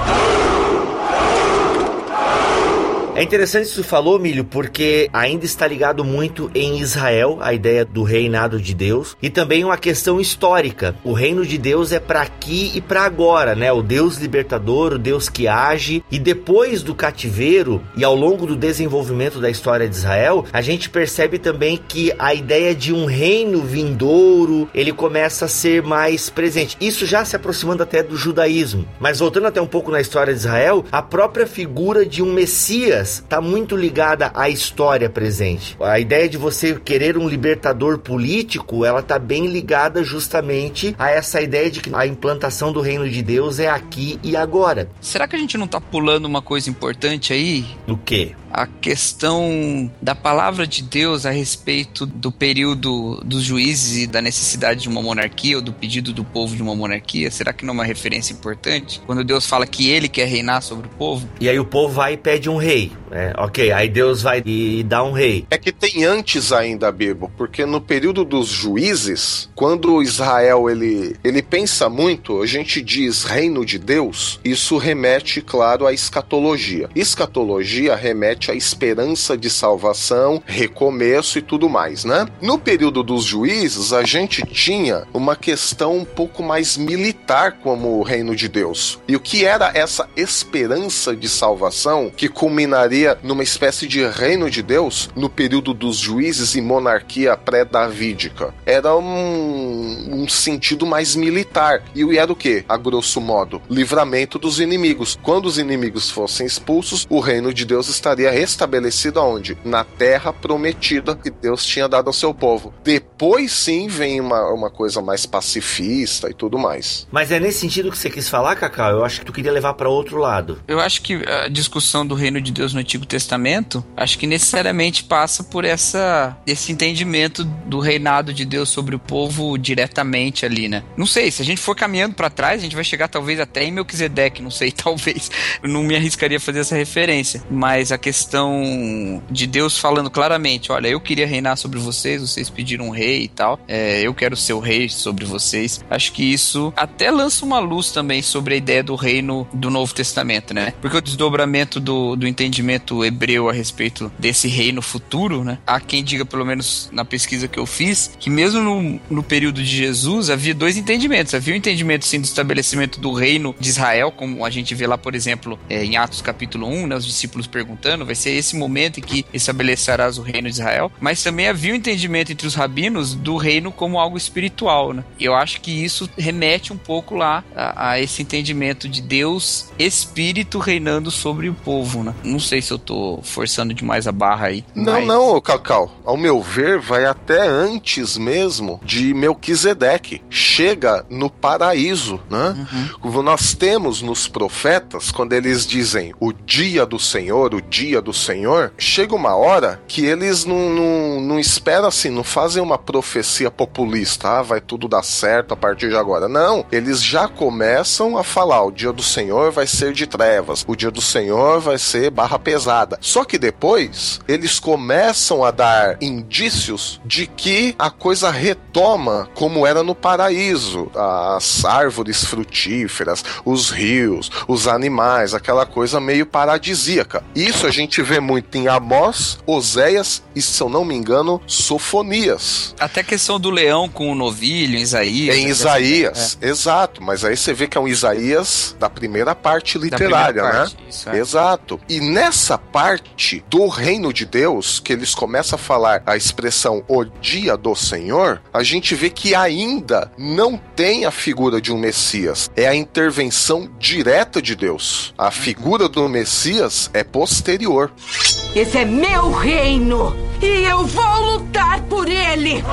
É interessante isso falou, Milho, porque ainda está ligado muito em Israel, a ideia do reinado de Deus, e também uma questão histórica. O reino de Deus é para aqui e para agora, né? O Deus libertador, o Deus que age, e depois do cativeiro e ao longo do desenvolvimento da história de Israel, a gente percebe também que a ideia de um reino vindouro, ele começa a ser mais presente. Isso já se aproximando até do judaísmo. Mas voltando até um pouco na história de Israel, a própria figura de um Messias está muito ligada à história presente. A ideia de você querer um libertador político, ela está bem ligada justamente a essa ideia de que a implantação do reino de Deus é aqui e agora. Será que a gente não tá pulando uma coisa importante aí? O quê? A questão da palavra de Deus a respeito do período dos juízes e da necessidade de uma monarquia ou do pedido do povo de uma monarquia, será que não é uma referência importante? Quando Deus fala que ele quer reinar sobre o povo? E aí o povo vai e pede um rei. né? ok, aí Deus vai e dá um rei. É que tem antes ainda, Bibo, porque no período dos juízes, quando Israel ele, ele pensa muito, a gente diz reino de Deus, isso remete, claro, à escatologia. Escatologia remete à esperança de salvação, recomeço e tudo mais, né? No período dos juízes, a gente tinha uma questão um pouco mais militar como o reino de Deus. E o que era essa esperança de salvação que culminaria numa espécie de reino de Deus no período dos juízes e monarquia pré-davídica? Era um, um sentido mais militar. E era o que? A grosso modo, livramento dos inimigos. Quando os inimigos fossem expulsos, o reino de Deus estaria restabelecido aonde? Na terra prometida que Deus tinha dado ao seu povo. Depois sim vem uma, uma coisa mais pacifista e tudo mais. Mas é nesse sentido que você quis falar, Cacau? Eu acho que tu queria levar para outro lado. Eu acho que a discussão do reino de Deus no Antigo Testamento, acho que necessariamente passa por essa esse entendimento do reinado de Deus sobre o povo diretamente ali, né? Não sei, se a gente for caminhando para trás, a gente vai chegar talvez até em Melquisedeque, não sei, (laughs) talvez. Eu não me arriscaria a fazer essa referência, mas a questão de Deus falando claramente, olha, eu queria reinar sobre vocês, vocês pediram um rei e tal, é, eu quero ser o rei sobre vocês. Acho que isso até lança uma luz também sobre a ideia do reino do Novo Testamento, né? Porque o desdobramento do, do entendimento hebreu a respeito desse reino futuro, né? Há quem diga, pelo menos na pesquisa que eu fiz, que mesmo no, no período de Jesus havia dois entendimentos. Havia o entendimento, sim, do estabelecimento do reino de Israel, como a gente vê lá, por exemplo, é, em Atos capítulo 1, né? Os discípulos perguntando, vai ser esse momento em que estabelecerás o reino de Israel. Mas também havia o entendimento entre os rabinos do reino como algo espiritual, né? E eu acho que isso remete um pouco lá a, a esse entendimento de Deus, espírito reinando sobre o povo, né? Não sei se eu tô forçando demais a barra aí. Não, mas- não, Cacau. Ao meu ver, vai até antes mesmo de Melquisedeque. Chega no paraíso, né? Nós temos nos profetas, quando eles dizem o dia do Senhor, o dia do Senhor, chega uma hora que eles não, não, não esperam assim, não fazem uma profecia populista, ah, vai tudo dar certo a partir de agora. Não, eles já começam a falar, o dia do Senhor vai ser de trevas, o dia do Senhor vai ser barra pesada. Só que depois, eles começam a dar indícios de que a coisa retoma como era no paraíso. As árvores frutíferas, os rios, os animais, aquela coisa meio paradisíaca. Isso a gente vê muito em Amós, Oséias e, se eu não me engano, Sofonias. Até a questão do leão com o novilho, em Isaías. Em Isaías, exato. Mas aí você vê que é um Isaías da primeira parte literária, primeira né? parte, isso, é. Exato. E nessa parte do reino de Deus, que eles começam a falar a expressão o dia do Senhor, a gente vê que ainda não tem a figura de um Messias. É a intervenção direta de Deus. A figura do Messias é posterior. Esse é meu reino e eu vou lutar por ele.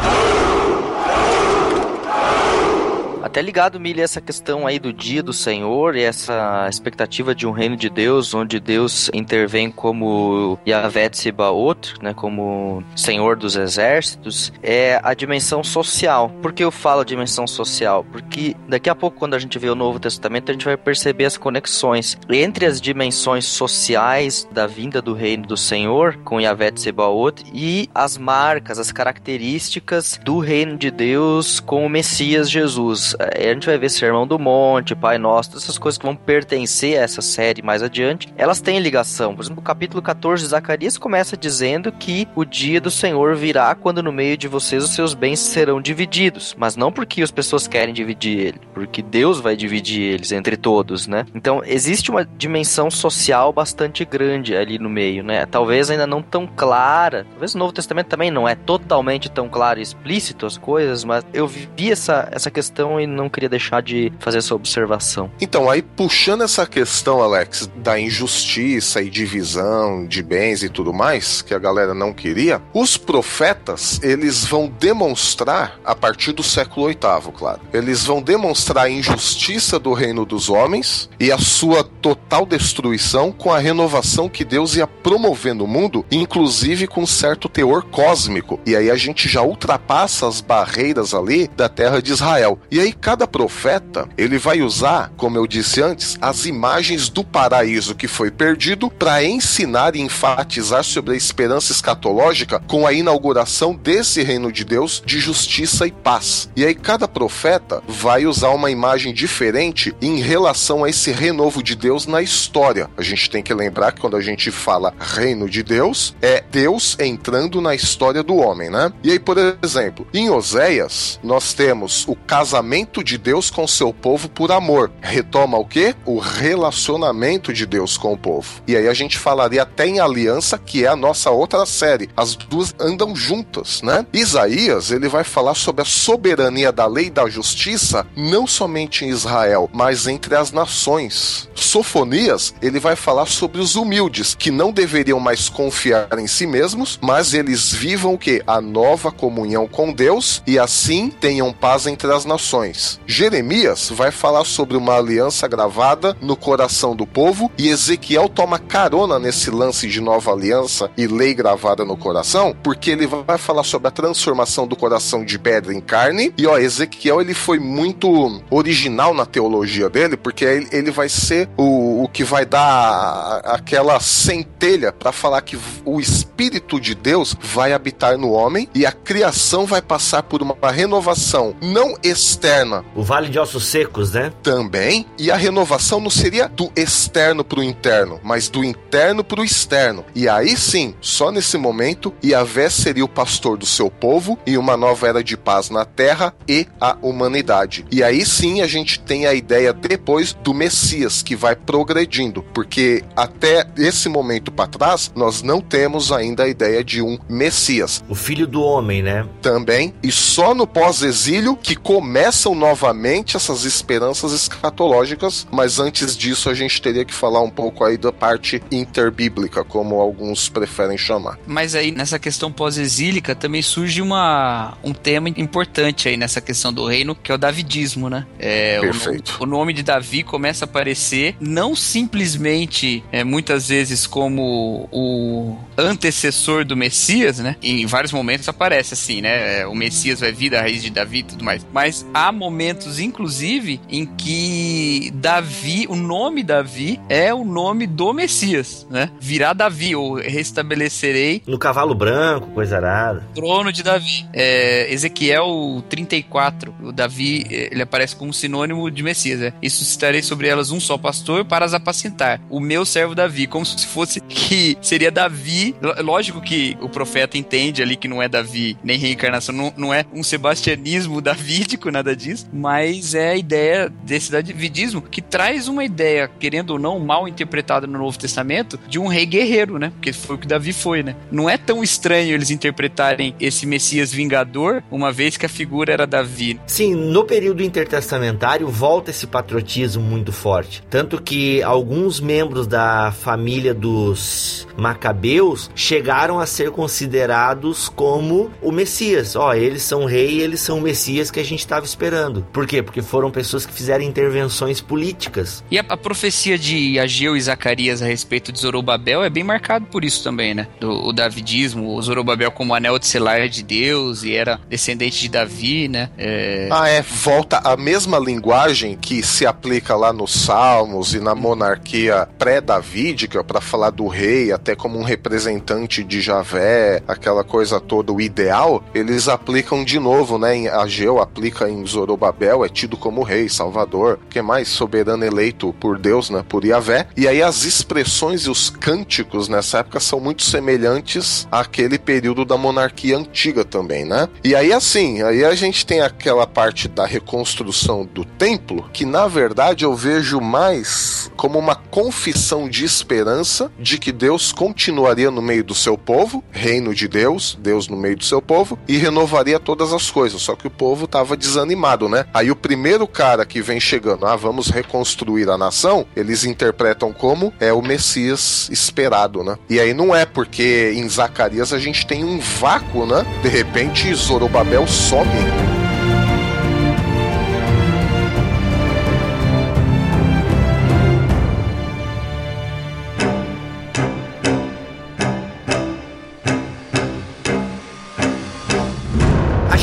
Até ligado, Milha, essa questão aí do dia do Senhor e essa expectativa de um reino de Deus, onde Deus intervém como Yahvé Tsebaot, né, como Senhor dos Exércitos, é a dimensão social. Por que eu falo dimensão social? Porque daqui a pouco, quando a gente vê o Novo Testamento, a gente vai perceber as conexões entre as dimensões sociais da vinda do reino do Senhor, com Yahvé Tsebaot, e as marcas, as características do reino de Deus com o Messias Jesus. Aí a gente vai ver Sermão do Monte, Pai Nosso, todas essas coisas que vão pertencer a essa série mais adiante, elas têm ligação. Por exemplo, o capítulo 14 de Zacarias começa dizendo que o dia do Senhor virá quando no meio de vocês os seus bens serão divididos, mas não porque as pessoas querem dividir ele, porque Deus vai dividir eles entre todos, né? Então, existe uma dimensão social bastante grande ali no meio, né? Talvez ainda não tão clara. Talvez o Novo Testamento também não é totalmente tão claro e explícito as coisas, mas eu vi essa, essa questão e não queria deixar de fazer essa observação. Então, aí puxando essa questão, Alex, da injustiça e divisão de bens e tudo mais, que a galera não queria, os profetas, eles vão demonstrar, a partir do século VIII, claro, eles vão demonstrar a injustiça do reino dos homens e a sua total destruição com a renovação que Deus ia promover no mundo, inclusive com certo teor cósmico. E aí a gente já ultrapassa as barreiras ali da terra de Israel. E aí cada profeta, ele vai usar, como eu disse antes, as imagens do paraíso que foi perdido para ensinar e enfatizar sobre a esperança escatológica com a inauguração desse reino de Deus de justiça e paz. E aí cada profeta vai usar uma imagem diferente em relação a esse renovo de Deus na história. A gente tem que lembrar que quando a gente fala reino de Deus, é Deus entrando na história do homem, né? E aí, por exemplo, em Oséias, nós temos o casamento de Deus com seu povo por amor. Retoma o quê? O relacionamento de Deus com o povo. E aí a gente falaria até em aliança, que é a nossa outra série. As duas andam juntas, né? Isaías, ele vai falar sobre a soberania da lei e da justiça, não somente em Israel, mas entre as nações. Sofonias, ele vai falar sobre os humildes, que não deveriam mais confiar em si mesmos, mas eles vivam o que? A nova comunhão com Deus e assim tenham paz entre as nações. Jeremias vai falar sobre uma aliança gravada no coração do povo e Ezequiel toma carona nesse lance de nova aliança e lei gravada no coração, porque ele vai falar sobre a transformação do coração de pedra em carne. E ó, Ezequiel ele foi muito original na teologia dele, porque ele vai ser o, o que vai dar aquela centelha para falar que o Espírito de Deus vai habitar no homem e a criação vai passar por uma renovação não externa O Vale de Ossos Secos, né? também, e a renovação não seria do externo para o interno, mas do interno para o externo. E aí sim, só nesse momento, Yahvé seria o pastor do seu povo e uma nova era de paz na terra e a humanidade. E aí sim a gente tem a ideia depois do Messias que vai progredindo, porque até esse momento para trás nós não temos ainda a ideia de um Messias O Filho do Homem, né? também, e só no pós-exílio que começam novamente essas esperanças escatológicas, mas antes disso a gente teria que falar um pouco aí da parte interbíblica, como alguns preferem chamar. Mas aí, nessa questão pós-exílica, também surge uma, um tema importante aí nessa questão do reino, que é o davidismo, né? É, o, Perfeito. nome, o nome de Davi começa a aparecer não simplesmente, é, muitas vezes, como o antecessor do Messias, né? Em vários momentos aparece assim, né? É, O Messias vai vir da raiz de Davi e tudo mais. Mas há momentos, inclusive, em que Davi, o nome Davi, é o nome do Messias, né? Virá Davi, ou restabelecerei No cavalo branco, coisa arada. trono de Davi. É, Ezequiel 34, o Davi, ele aparece como sinônimo de Messias. É. E suscitarei sobre elas um só pastor para as apacentar. O meu servo Davi, como se fosse que seria Davi. Lógico que o profeta entende ali que não é Davi, nem reencarnação, não, não é um sebastianismo (laughs) davídico, nada disso, mas é a ideia desse davidismo que traz uma ideia, querendo ou não, mal interpretada no Novo Testamento, de um rei guerreiro, né? Porque foi o que Davi foi, né? Não é tão estranho eles interpretarem esse Messias vingador, uma vez que a figura era Davi. Sim, no período intertestamentário volta esse patriotismo muito forte. Tanto que alguns membros da família dos Macabeus chegaram a ser considerados como o Messias. Ó, eles são rei, eles são o Messias que a gente estava esperando. Por quê? Porque foram pessoas que fizeram intervenções políticas. E a, a profecia de Ageu e Zacarias a respeito de Zorobabel é bem marcado por isso também, né? Do, o davidismo, o Zorobabel como anel de selar de Deus e era descendente de Davi, né? É, Ah, é, volta a mesma linguagem que se aplica lá nos Salmos e na monarquia pré-davídica para falar do rei, até como um representante de Javé, aquela coisa toda, o ideal, eles aplicam de novo, né? Ageu aplica em Zorobabel, é tido como rei, salvador, que é mais soberano eleito por Deus, né? Por Yahvé. E aí as expressões e os cânticos nessa época são muito semelhantes àquele período da monarquia antiga também, né? E aí assim, aí a gente tem aquela parte da reconstrução do templo, que na verdade eu vejo mais como uma confissão de esperança de que Deus continuaria no meio do seu povo, reino de Deus, Deus no meio do seu povo, e renovaria todas as coisas. Só que o povo estava desanimado, né? Aí o primeiro cara que vem chegando, ah, vamos reconstruir a nação, eles interpretam como é o Messias esperado, né? E aí não é porque em Zacarias a gente tem um vácuo, né? De repente Zorobabel some.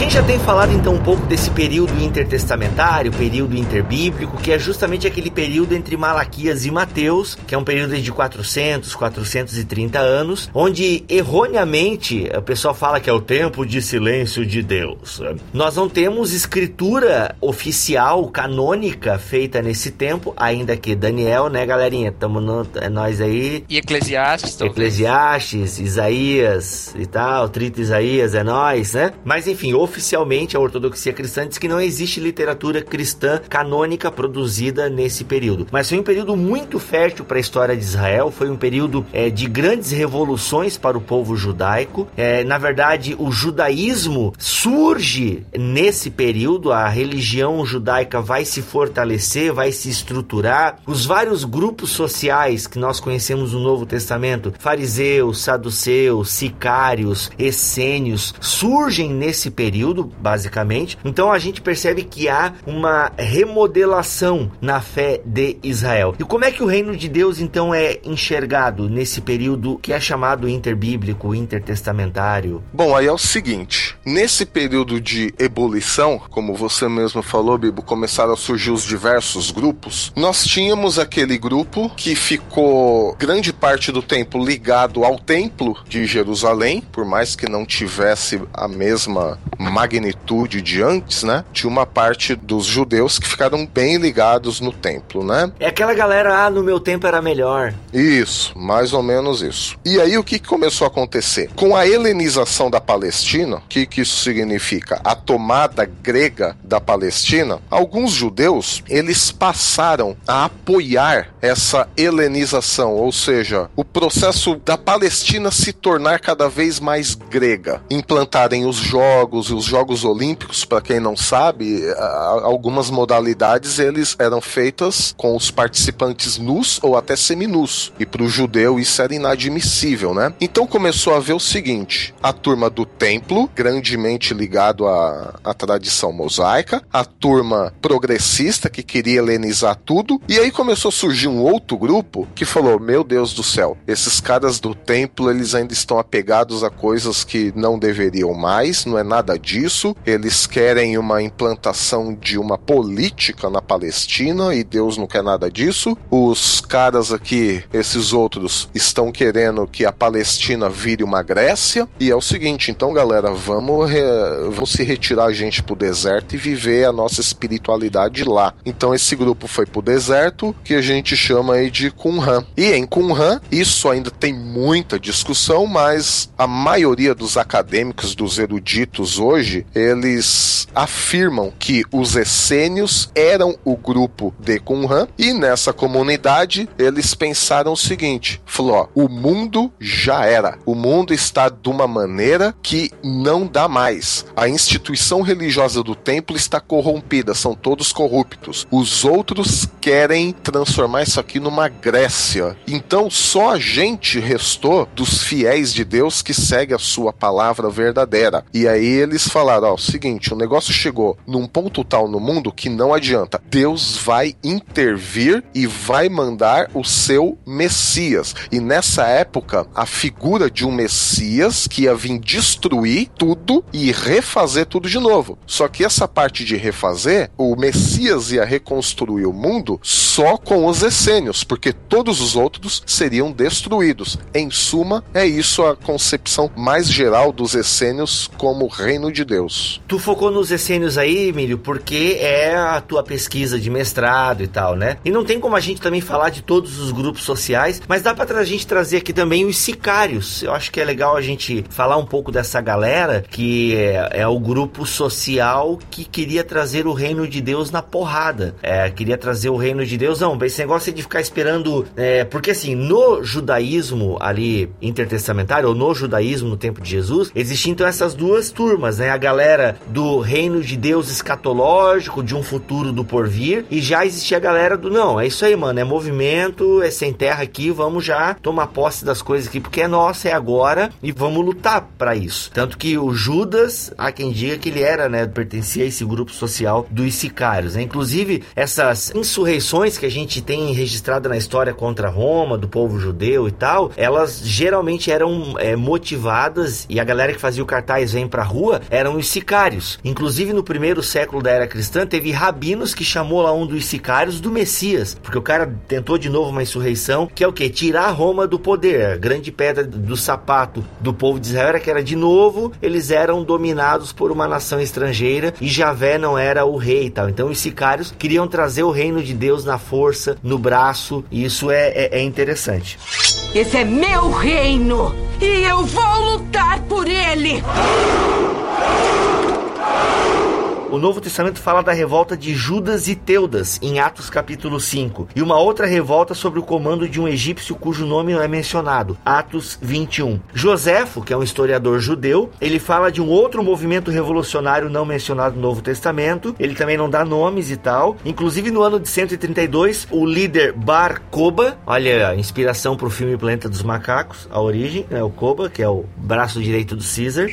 Gente já tem falado então um pouco desse período intertestamentário, período interbíblico, que é justamente aquele período entre Malaquias e Mateus, que é um período de 400, 430 anos, onde erroneamente o pessoal fala que é o tempo de silêncio de Deus. Nós não temos escritura oficial, canônica, feita nesse tempo, ainda que Daniel, né, galerinha? Tamo no, é nós aí. E Eclesiastes, talvez. Eclesiastes, Isaías e tal, Trito Isaías, é nós, né? Mas enfim, oficialmente a ortodoxia cristã diz que não existe literatura cristã canônica produzida nesse período. Mas foi um período muito fértil para a história de Israel, foi um período é, de grandes revoluções para o povo judaico. É, na verdade, o judaísmo surge nesse período, a religião judaica vai se fortalecer, vai se estruturar. Os vários grupos sociais que nós conhecemos no Novo Testamento, fariseus, saduceus, sicários, essênios, surgem nesse período, basicamente. Então a gente percebe que há uma remodelação na fé de Israel. E como é que o reino de Deus então é enxergado nesse período que é chamado interbíblico, intertestamentário? Bom, aí é o seguinte: nesse período de ebulição, como você mesmo falou, Bibo, começaram a surgir os diversos grupos. Nós tínhamos aquele grupo que ficou grande parte do tempo ligado ao templo de Jerusalém, por mais que não tivesse a mesma magnitude de antes, né? Tinha uma parte dos judeus que ficaram bem ligados no templo, né? É aquela galera, ah, no meu tempo era melhor. Isso, mais ou menos isso. E aí o que começou a acontecer? Com a helenização da Palestina, o que, que isso significa? A tomada grega da Palestina, alguns judeus eles passaram a apoiar essa helenização, ou seja, o processo da Palestina se tornar cada vez mais grega, implantarem os jogos, os jogos olímpicos, para quem não sabe, algumas modalidades eles eram feitas com os participantes nus ou até seminus, e para o judeu isso era inadmissível, né? Então começou a ver o seguinte: a turma do templo, grandemente ligado à, à tradição mosaica, a turma progressista que queria helenizar tudo, e aí começou a surgir um outro grupo que falou: Meu Deus do céu, esses caras do templo eles ainda estão apegados a coisas que não deveriam mais, não é nada disso, eles querem uma implantação de uma política na Palestina e Deus não quer nada disso. Os caras aqui, esses outros, estão querendo que a Palestina vire uma Grécia. E é o seguinte, então, galera, vamos, re- vamos se retirar a gente pro deserto e viver a nossa espiritualidade lá. Então esse grupo foi pro deserto, que a gente chama aí de Qumran. E em Qumran, isso ainda tem muita discussão, mas a maioria dos acadêmicos, dos eruditos hoje, eles afirmam que os essênios eram o grupo de Qumran e nessa comunidade eles pensaram o seguinte, falou, ó, o mundo já era. O mundo está de uma maneira que não dá mais. A instituição religiosa do templo está corrompida, são todos corruptos. Os outros querem transformar isso aqui numa Grécia. Então só a gente restou dos fiéis de Deus que segue a sua palavra verdadeira. E aí eles falaram, ó, o seguinte, o negócio chegou num ponto tal no mundo que não adianta. Deus vai intervir e vai mandar o seu Messias. E nessa época, a figura de um Messias que ia vir destruir tudo e refazer tudo de novo. Só que essa parte de refazer, o Messias ia reconstruir o mundo só com os essênios, porque todos os outros seriam destruídos. Em suma, é isso a concepção mais geral dos essênios como reino de Deus. Tu focou nos essênios aí, Emílio, porque é a tua pesquisa de mestrado e tal, né? E não tem como a gente também falar de todos os grupos sociais, mas dá pra a gente trazer aqui também os sicários. Eu acho que é legal a gente falar um pouco dessa galera que é, é o grupo social que queria trazer o reino de Deus na porrada. É, queria trazer o reino de Deus. Não, esse negócio de ficar esperando. é, porque assim, no judaísmo ali intertestamentário, ou no judaísmo no tempo de Jesus, existiam então essas duas turmas, né? A galera do reino de Deus escatológico, de um futuro do porvir, e já existia a galera do não, é isso aí, mano, é movimento, é sem terra aqui, vamos já tomar posse das coisas aqui, porque é nossa, é agora, e vamos lutar para isso. Tanto que o Judas, há quem diga que ele era, né, pertencia a esse grupo social dos sicários, né? Inclusive, essas insurreições que a gente tem registrada na história contra Roma, do povo judeu e tal, elas geralmente eram é, motivadas, e a galera que fazia o cartaz vem pra rua, eram os sicários. Inclusive no primeiro século da era cristã teve rabinos que chamou lá um dos sicários do Messias, porque o cara tentou de novo uma insurreição, que é o que? Tirar Roma do poder. A grande pedra do sapato do povo de Israel era que era de novo eles eram dominados por uma nação estrangeira e Javé não era o rei e tal. Então os sicários queriam trazer o reino de Deus na força, no braço, e isso é, é, é interessante. Esse é meu reino e eu vou lutar por ele. O Novo Testamento fala da revolta de Judas e Teudas, em Atos capítulo 5, e uma outra revolta sobre o comando de um egípcio cujo nome não é mencionado, Atos 21. Joséfo, que é um historiador judeu, ele fala de um outro movimento revolucionário não mencionado no Novo Testamento, ele também não dá nomes e tal. Inclusive no ano de 132, o líder Bar Koba, olha a inspiração para o filme Planeta dos Macacos, a origem, né, o Koba, que é o braço direito do Caesar.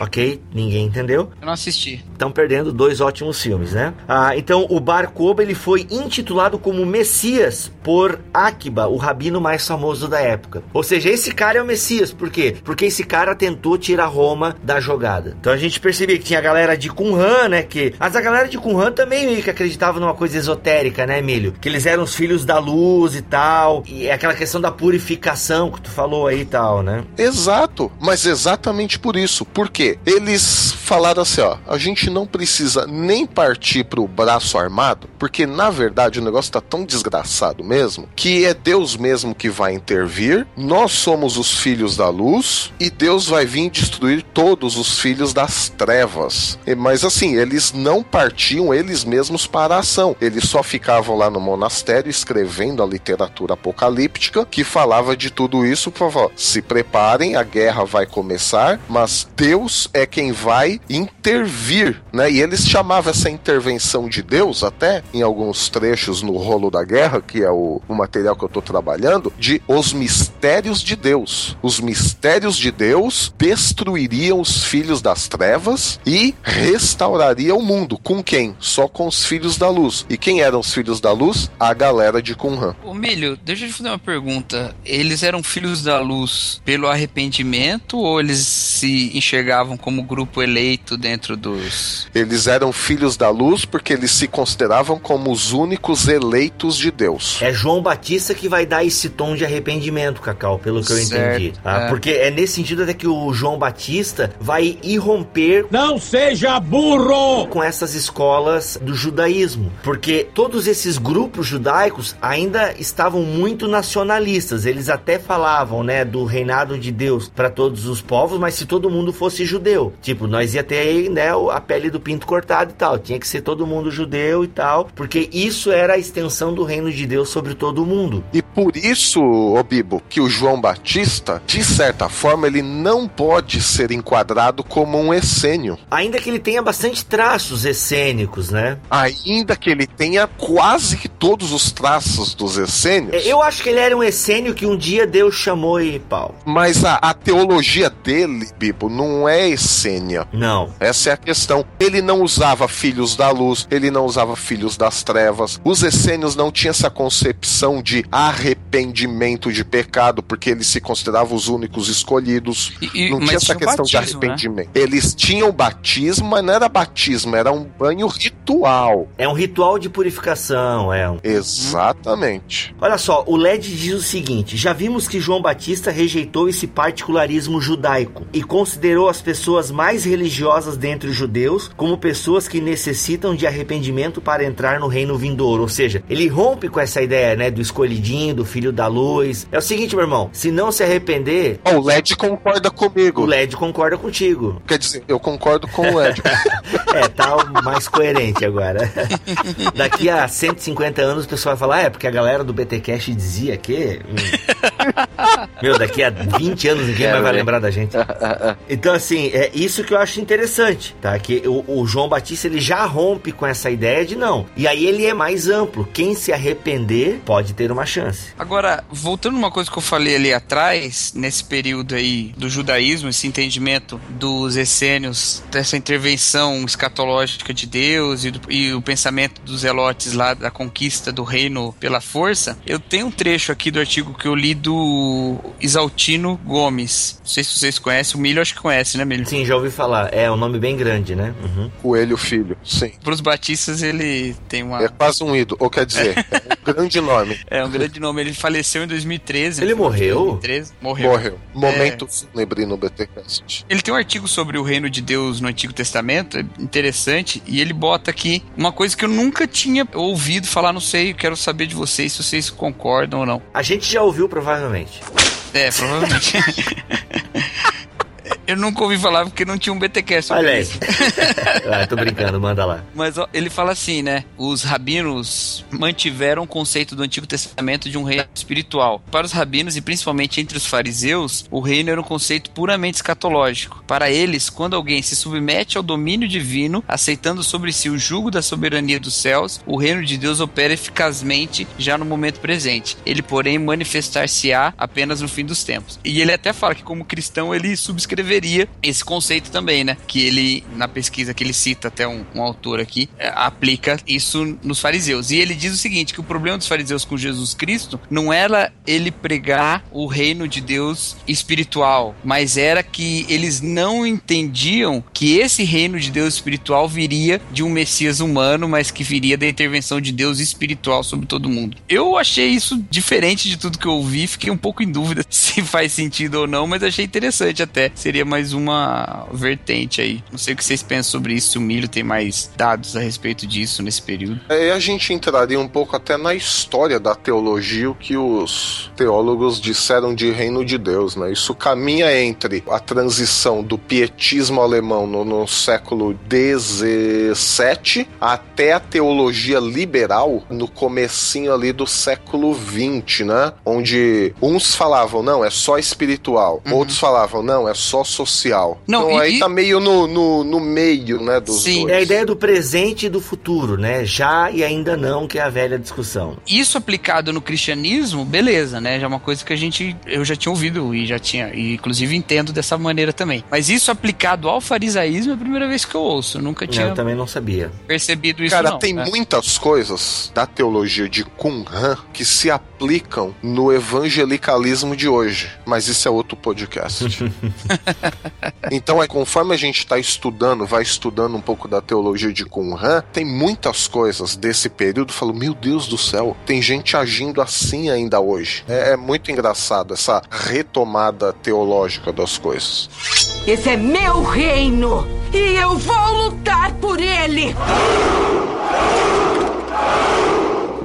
Ok? Ninguém entendeu? Eu não assisti. Estão perdendo dois ótimos filmes, né? Ah, então o Bar Koba ele foi intitulado como Messias por Akiba, o rabino mais famoso da época. Ou seja, esse cara é o Messias. Por quê? Porque esse cara tentou tirar Roma da jogada. Então a gente percebia que tinha a galera de Qumran, né? Que mas a galera de Qumran também meio que acreditava numa coisa esotérica, né, Emílio? Que eles eram os filhos da luz e tal. E é aquela questão da purificação que tu falou aí e tal, né? Exato, mas exatamente por isso. Por quê? Eles falaram assim, ó, a gente não precisa nem partir pro braço armado, porque na verdade o negócio tá tão desgraçado mesmo, que é Deus mesmo que vai intervir, nós somos os filhos da luz e Deus vai vir destruir todos os filhos das trevas. Mas assim, eles não partiam eles mesmos para a ação, eles só ficavam lá no monastério escrevendo a literatura apocalíptica que falava de tudo isso, por favor, se preparem, a guerra vai começar, mas Deus é quem vai intervir, né? E eles chamavam essa intervenção de Deus, até em alguns trechos no rolo da guerra, que é o, o material que eu tô trabalhando, de os mistérios de Deus. Os mistérios de Deus destruiriam os filhos das trevas e restaurariam o mundo. Com quem? Só com os filhos da luz. E quem eram os filhos da luz? A galera de Qumran. Ô Milho, deixa eu te fazer uma pergunta. Eles eram filhos da luz pelo arrependimento ou eles se enxergavam como grupo eleito dentro dos. Eles eram filhos da luz porque eles se consideravam como os únicos eleitos de Deus. É João Batista que vai dar esse tom de arrependimento, Cacau, pelo que eu Certo, entendi. tá? é. Porque é nesse sentido até que o João Batista vai irromper Não seja burro! com essas escolas do judaísmo, porque todos esses grupos judaicos ainda estavam muito nacionalistas. Eles até falavam, né, do reinado de Deus para todos os povos, mas se todo mundo fosse judeu, tipo, nós ia ter aí, né, a pele do pinto cortado e tal. Tinha que ser todo mundo judeu e tal, porque isso era a extensão do reino de Deus sobre todo mundo. E por isso, ô Bibo, que o João Batista, de certa forma, ele não pode ser enquadrado como um essênio. Ainda que ele tenha bastante traços essênicos, né? Ainda que ele tenha quase que todos os traços dos essênios. Eu acho que ele era um essênio que um dia Deus chamou e pau. Mas a, a teologia dele, Bibo, não é essênia. Não. Essa é a questão. Ele não usava filhos da luz, ele não usava filhos das trevas. Os essênios não tinham essa concepção de arrependimento de pecado, porque eles se consideravam os únicos escolhidos. E- e- não tinha essa questão de batismo, né? arrependimento. Eles tinham batismo, mas não era batismo, era um banho ritual. É um ritual de purificação, é. um- Exatamente. Olha só, o LED diz o seguinte: já vimos que João Batista rejeitou esse particularismo judaico e considerou as pessoas mais religiosas dentre os judeus como pessoas que necessitam de arrependimento para entrar no reino vindouro. Ou seja, ele rompe com essa ideia, né, do escolhidinho, do filho da luz. É o seguinte, meu irmão: se não se arrepender, Ó, o LED concorda comigo. o LED concorda contigo. Quer dizer, eu concordo com o LED. (laughs) É, tá mais coerente agora. (laughs) Daqui a 150 anos o pessoal vai falar, "Ah, é, porque a galera do BTcast dizia que. Hum. (laughs) Meu, daqui a 20 anos ninguém mais vai lembrar da gente. Então, assim, é isso que eu acho interessante, tá? Que o, o João Batista ele já rompe com essa ideia de não. E aí ele é mais amplo. Quem se arrepender pode ter uma chance. Agora, voltando uma coisa que eu falei ali atrás, nesse período aí do judaísmo, esse entendimento dos essênios, dessa intervenção escatológica de Deus e, do- e o pensamento dos zelotes lá da conquista do reino pela força, eu tenho um trecho aqui do artigo que eu li querido Isaltino Gomes. Não sei se vocês conhecem, o Milho acho que conhece, né, Sim, já ouvi falar. É um nome bem grande, né? Uhum. Coelho Filho, sim. Pros Batistas ele tem uma. É quase um ídolo, ou quer dizer, (laughs) é um grande nome. É um grande nome. Ele faleceu em 2013. Ele morreu? 2013. Morreu. Morreu. Momento fúnebre no BTcast. Ele tem um artigo sobre o reino de Deus no Antigo Testamento, é interessante, e ele bota aqui uma coisa que eu nunca tinha ouvido falar, não sei, quero saber de vocês se vocês concordam ou não. A gente já ouviu, provavelmente. É, provavelmente. (laughs) eu nunca ouvi falar porque não tinha um BTcast Olha aí. (laughs) ah, tô brincando, manda lá. Mas ó, ele fala assim, né? Os rabinos mantiveram o conceito do Antigo Testamento de um reino espiritual. Para os rabinos e principalmente entre os fariseus, o reino era um conceito puramente escatológico. Para eles, quando alguém se submete ao domínio divino, aceitando sobre si o jugo da soberania dos céus, o reino de Deus opera eficazmente já no momento presente. Ele, porém, manifestar-se-á apenas no fim dos tempos. E ele até fala que, como cristão, ele subscreveria esse conceito também, né? Que ele, na pesquisa que ele cita, até um, um autor aqui, é, aplica isso nos fariseus. E ele diz o seguinte: que o problema dos fariseus com Jesus Cristo não era ele pregar o reino de Deus espiritual, mas era que eles não entendiam que esse reino de Deus espiritual viria de um Messias humano, mas que viria da intervenção de Deus espiritual sobre todo mundo. Eu achei isso diferente de tudo que eu ouvi, fiquei um pouco em dúvida (laughs) se faz sentido ou não, mas achei interessante até. Seria mais uma vertente aí. Não sei o que vocês pensam sobre isso, se o Milho tem mais dados a respeito disso nesse período. Aí a gente entraria um pouco até na história da teologia, o que os teólogos disseram de reino de Deus, né? Isso caminha entre a transição do pietismo alemão no, no século XVII até a teologia liberal no comecinho ali do século XX, né? Onde uns falavam, não, é só espiritual, outros falavam, não, é só social. Não, então e- aí e- tá meio no, no, no meio, né, dos Sim. dois. É a ideia do presente e do futuro, né? Já e ainda não, que é a velha discussão. Isso aplicado no cristianismo, beleza, né? Já é uma coisa que a gente eu já tinha ouvido e já tinha, e inclusive entendo dessa maneira também. Mas isso aplicado ao farisaísmo é a primeira vez que eu ouço. Eu nunca tinha Eu também não sabia. percebido isso Cara, não, tem né? muitas coisas da teologia de Qumran que se aplicam no evangelicalismo de hoje, mas isso é outro podcast. (laughs) então, é conforme a gente está estudando, vai estudando um pouco da teologia de Qumran, tem muitas coisas desse período, eu falo, meu Deus do céu, tem gente agindo assim ainda hoje. É, é muito engraçado essa retomada teológica das coisas. Esse é meu reino e eu vou lutar por ele.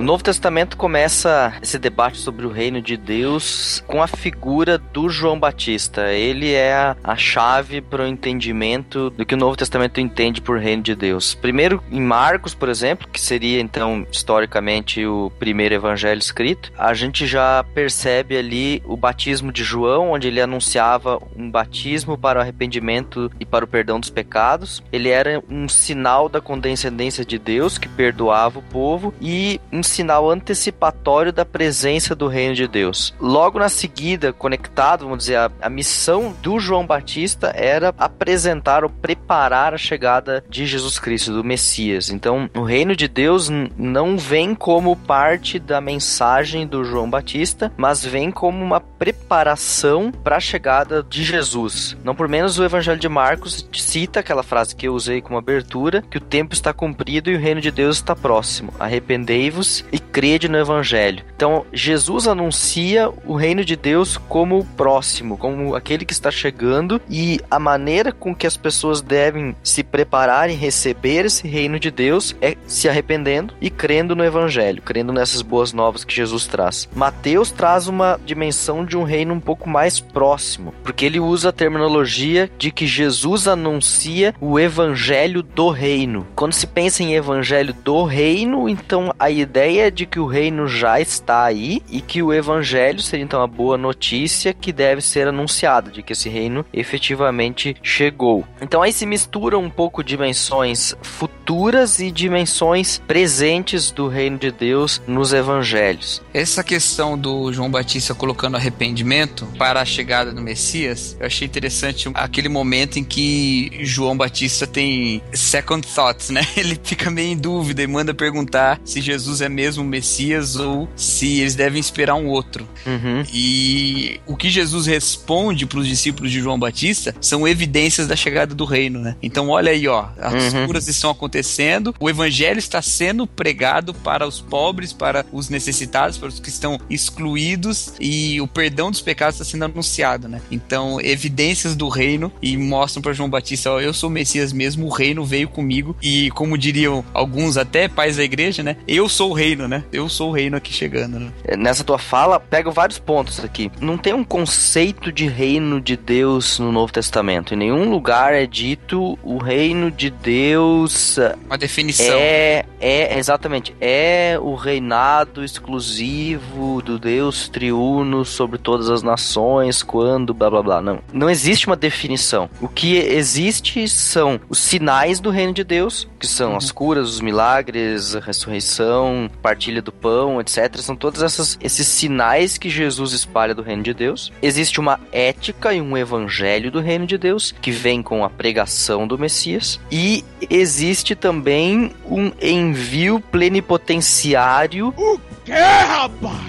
O Novo Testamento começa esse debate sobre o reino de Deus com a figura do João Batista. Ele é a, a chave para o entendimento do que o Novo Testamento entende por reino de Deus. Primeiro, em Marcos, por exemplo, que seria então historicamente o primeiro evangelho escrito, a gente já percebe ali o batismo de João, onde ele anunciava um batismo para o arrependimento e para o perdão dos pecados. Ele era um sinal da condescendência de Deus que perdoava o povo e um sinal antecipatório da presença do reino de Deus. Logo na seguida, conectado, vamos dizer, a, a missão do João Batista era apresentar ou preparar a chegada de Jesus Cristo, do Messias. Então, o reino de Deus não vem como parte da mensagem do João Batista, mas vem como uma preparação para a chegada de Jesus. Não por menos o Evangelho de Marcos cita aquela frase que eu usei como abertura, que o tempo está cumprido e o reino de Deus está próximo. Arrependei-vos e crede no Evangelho. Então, Jesus anuncia o reino de Deus como próximo, como aquele que está chegando e a maneira com que as pessoas devem se preparar em receber esse reino de Deus é se arrependendo e crendo no Evangelho, crendo nessas boas novas que Jesus traz. Mateus traz uma dimensão de um reino um pouco mais próximo, porque ele usa a terminologia de que Jesus anuncia o evangelho do reino. Quando se pensa em evangelho do reino, então a ideia é de que o reino já está aí e que o evangelho seria então a boa notícia que deve ser anunciada, de que esse reino efetivamente chegou. Então aí se mistura um pouco dimensões futuras e dimensões presentes do reino de Deus nos evangelhos. Essa questão do João Batista colocando arrependimento para a chegada do Messias, eu achei interessante aquele momento em que João Batista tem second thoughts, né? (laughs) Ele fica meio em dúvida e manda perguntar se Jesus é mesmo o Messias ou se eles devem esperar um outro. Uhum. E o que Jesus responde para os discípulos de João Batista são evidências da chegada do reino, né? Então olha aí, ó, as Uhum. curas estão acontecendo, o evangelho está sendo pregado para os pobres, para os necessitados, para os que estão excluídos e o perdão dos pecados está sendo anunciado, né? Então, evidências do reino e mostram para João Batista, ó, eu sou o Messias mesmo, o reino veio comigo e como diriam alguns até pais da igreja, né? Eu sou o reino, né? Eu sou o reino aqui chegando, né? Nessa tua fala, pego vários pontos aqui. Não tem um conceito de reino de Deus no Novo Testamento. Em nenhum lugar é dito o reino de Deus Uma definição. é, é exatamente, é o reinado exclusivo do Deus triuno sobre todas as nações, quando blá blá blá. Não, não existe uma definição. O que existe são os sinais do reino de Deus, que são as curas, os milagres, a ressurreição, partilha do pão, etc. São todos essas, esses sinais que Jesus espalha do reino de Deus. Existe uma ética e um evangelho do reino de Deus que vem com a pregação do Messias e existe também um envio plenipotenciário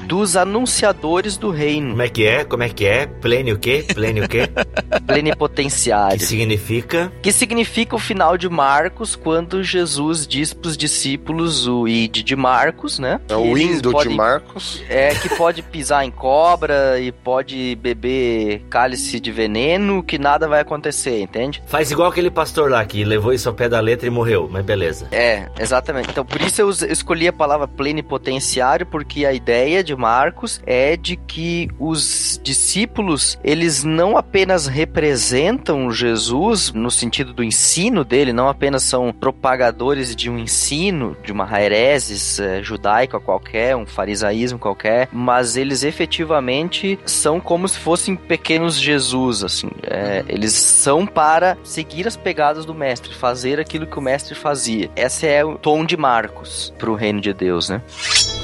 dos anunciadores do reino Como é que é? Como é que é? Plene o quê? Plene o quê? (laughs) que plenipotenciário significa? que significa o final de Marcos quando Jesus diz para os discípulos o id de Marcos, né? É o Indo de podem- Marcos. É que pode pisar em cobra e pode beber cálice de veneno, que nada vai acontecer, entende? Faz igual aquele pastor lá que levou isso ao pé da letra e morreu, mas beleza. É, exatamente. Então, por isso eu escolhi a palavra plenipotenciário, porque a ideia de Marcos é de que os discípulos, eles não apenas representam Jesus no sentido do ensino dele, não apenas são propagadores de um ensino, de uma hereses eh, judaica qualquer, um farisaísmo qualquer, mas eles efetivamente são como se fossem pequenos Jesus, assim. É, eles são para seguir as pegadas do mestre, fazer aquilo que o mestre fazia. Esse é o tom de Marcos para o reino de Deus, né?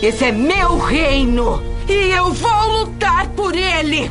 Esse é meu reino e eu vou lutar por ele.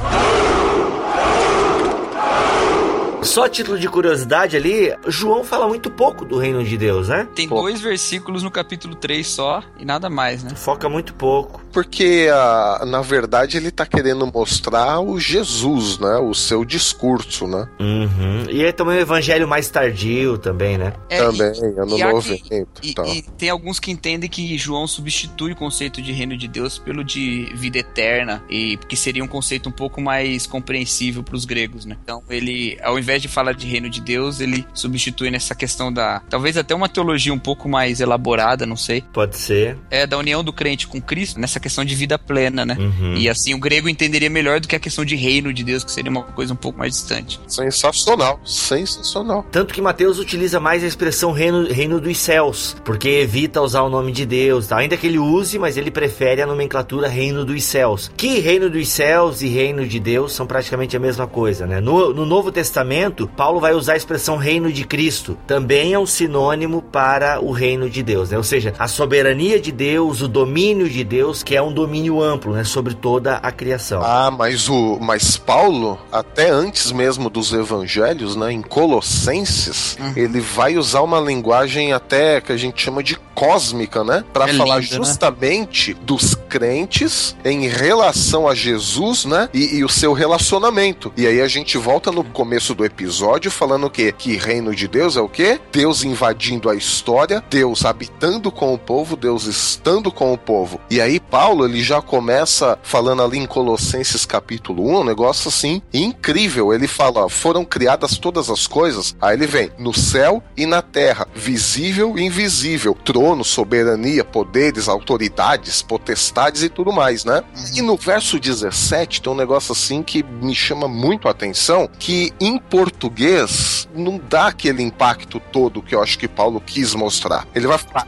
Só a título de curiosidade ali, João fala muito pouco do reino de Deus, né? Tem Pô. dois versículos no capítulo 3 só e nada mais, né? Foca muito pouco. Porque, ah, na verdade, ele tá querendo mostrar o Jesus, né? O seu discurso, né? Uhum. E é também o evangelho mais tardio também, né? É, Também, e- ano e há 90 quem- e E, tal. e tem alguns que entendem que João substitui o conceito de reino de Deus pelo de vida eterna, e que seria um conceito um pouco mais compreensível para os gregos, né? Então ele, ao invés de falar de reino de Deus, ele substitui nessa questão da, talvez até uma teologia um pouco mais elaborada, não sei, Pode ser. é da união do crente com Cristo nessa questão de vida plena, né? Uhum. E assim o grego entenderia melhor do que a questão de reino de Deus, que seria uma coisa um pouco mais distante. Sensacional, sensacional. Tanto que Mateus utiliza mais a expressão reino, reino dos céus, porque evita usar o nome de Deus, tá? ainda que ele use, mas ele prefere a nomenclatura reino dos céus. Que reino dos céus e reino de Deus são praticamente a mesma coisa, né? No, no Novo Testamento, Paulo vai usar a expressão reino de Cristo, também é um sinônimo para o reino de Deus, né? Ou seja, a soberania de Deus, o domínio de Deus, que é um domínio amplo, né, sobre toda a criação. Ah, mas o mas Paulo, até antes mesmo dos evangelhos, né, em Colossenses, ele vai usar uma linguagem até que a gente chama de cósmica, né, Pra É falar lindo, né? justamente dos crentes em relação a Jesus, né, e, e o seu relacionamento. E aí a gente volta no começo do episódio falando o quê? Que reino de Deus é o quê? Deus invadindo a história, Deus habitando com o povo, Deus estando com o povo. E aí Paulo, ele já começa falando ali em Colossenses capítulo 1, um negócio assim incrível. Ele fala, foram criadas todas as coisas. Aí ele vem, no céu e na terra, visível e invisível, trono, soberania, poderes, autoridades, potestades e tudo mais, né? E no verso 17 tem um negócio assim que me chama muito a atenção, que em português não dá aquele impacto todo que eu acho que Paulo quis mostrar. Ele vai falar,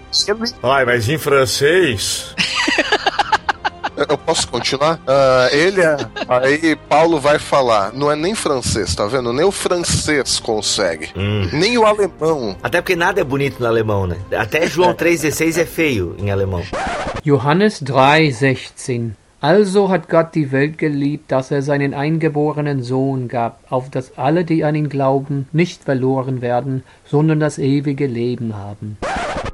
Ai, mas em francês? Eu posso continuar? Ah, ele é. Aí Paulo vai falar. Não é nem francês, tá vendo? Nem o francês consegue. Hum. Nem o alemão. Até porque nada é bonito no alemão, né? Até João 3,16 é feio em alemão. Johannes 3,16 Also hat Gott die Welt geliebt, dass er seinen eingeborenen Sohn gab, auf dass alle, die an ihn glauben, nicht verloren werden, sondern das ewige Leben haben.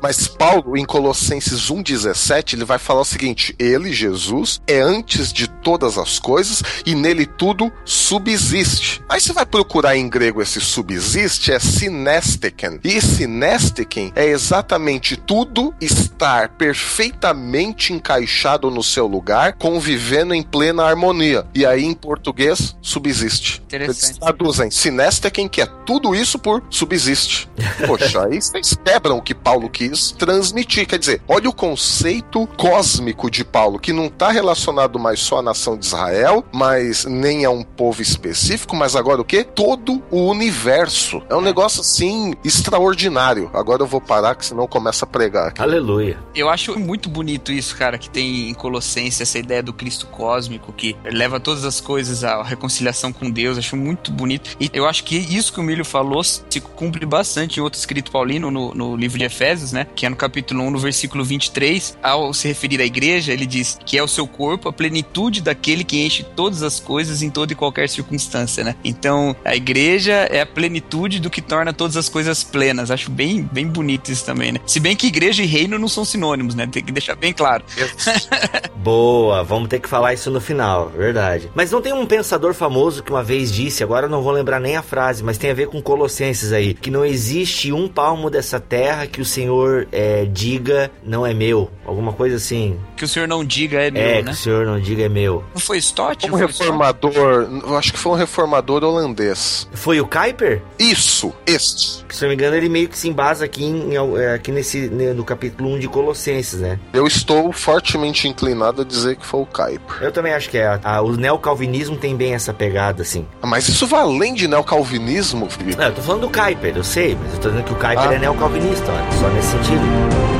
Mas Paulo, em Colossenses 1,17, ele vai falar o seguinte: Ele, Jesus, é antes de todas as coisas e nele tudo subsiste. Aí você vai procurar em grego esse subsiste, é sinesteken. E sinesteken é exatamente tudo estar perfeitamente encaixado no seu lugar, convivendo em plena harmonia. E aí, em português, subsiste. Eles Interessante. traduzem sinesteken, que é tudo isso por subsiste. (laughs) Poxa, aí vocês quebram o que Paulo quis transmitir. Quer dizer, olha o conceito cósmico de Paulo, que não está relacionado mais só à nação de Israel, mas nem a um povo específico, mas agora o quê? Todo o universo. É um negócio assim extraordinário. Agora eu vou parar, que senão começa a pregar aqui. Aleluia. Eu acho muito bonito isso, cara, que tem em Colossenses essa ideia do Cristo cósmico que leva todas as coisas à reconciliação com Deus. Acho muito bonito. E eu acho que isso que o Milho falou se cumpre bastante em outro escrito paulino no, no livro de Efésios, né? Que é no capítulo 1, no versículo 23. Ao se referir à igreja, ele diz que é o seu corpo, a plenitude daquele que enche todas as coisas em toda e qualquer circunstância, né? Então, a igreja é a plenitude do que torna todas as coisas plenas. Acho bem, bem bonito isso também, né? Se bem que igreja e reino não são sinônimos, né? Tem que deixar bem claro. (laughs) Boa, vamos ter que falar isso no final, verdade. Mas não tem um pensador famoso que uma vez disse, agora eu não vou lembrar nem a frase, mas tem a ver com Colossenses aí, que não existe um palmo dessa terra que o Senhor é, diga não é meu. Alguma coisa assim. Que o senhor não diga é meu, é, que né? o Senhor não diga é meu. Não foi Stott? Um foi Stott? reformador, eu acho que foi um reformador holandês. Foi o Kuiper? Isso, este. Se não me engano, ele meio que se embasa aqui, em, é, aqui nesse, no capítulo 1 de Colossenses, né? Eu estou fortemente inclinado a dizer que foi o Kuiper. Eu também acho que é. A, o neocalvinismo tem bem essa pegada, assim. Mas isso vai além de neocalvinismo, Felipe. Não, eu tô falando do Kuiper, eu sei, mas eu tô dizendo que o Kuiper Ah. é neocalvinista, ó, só nesse sentido.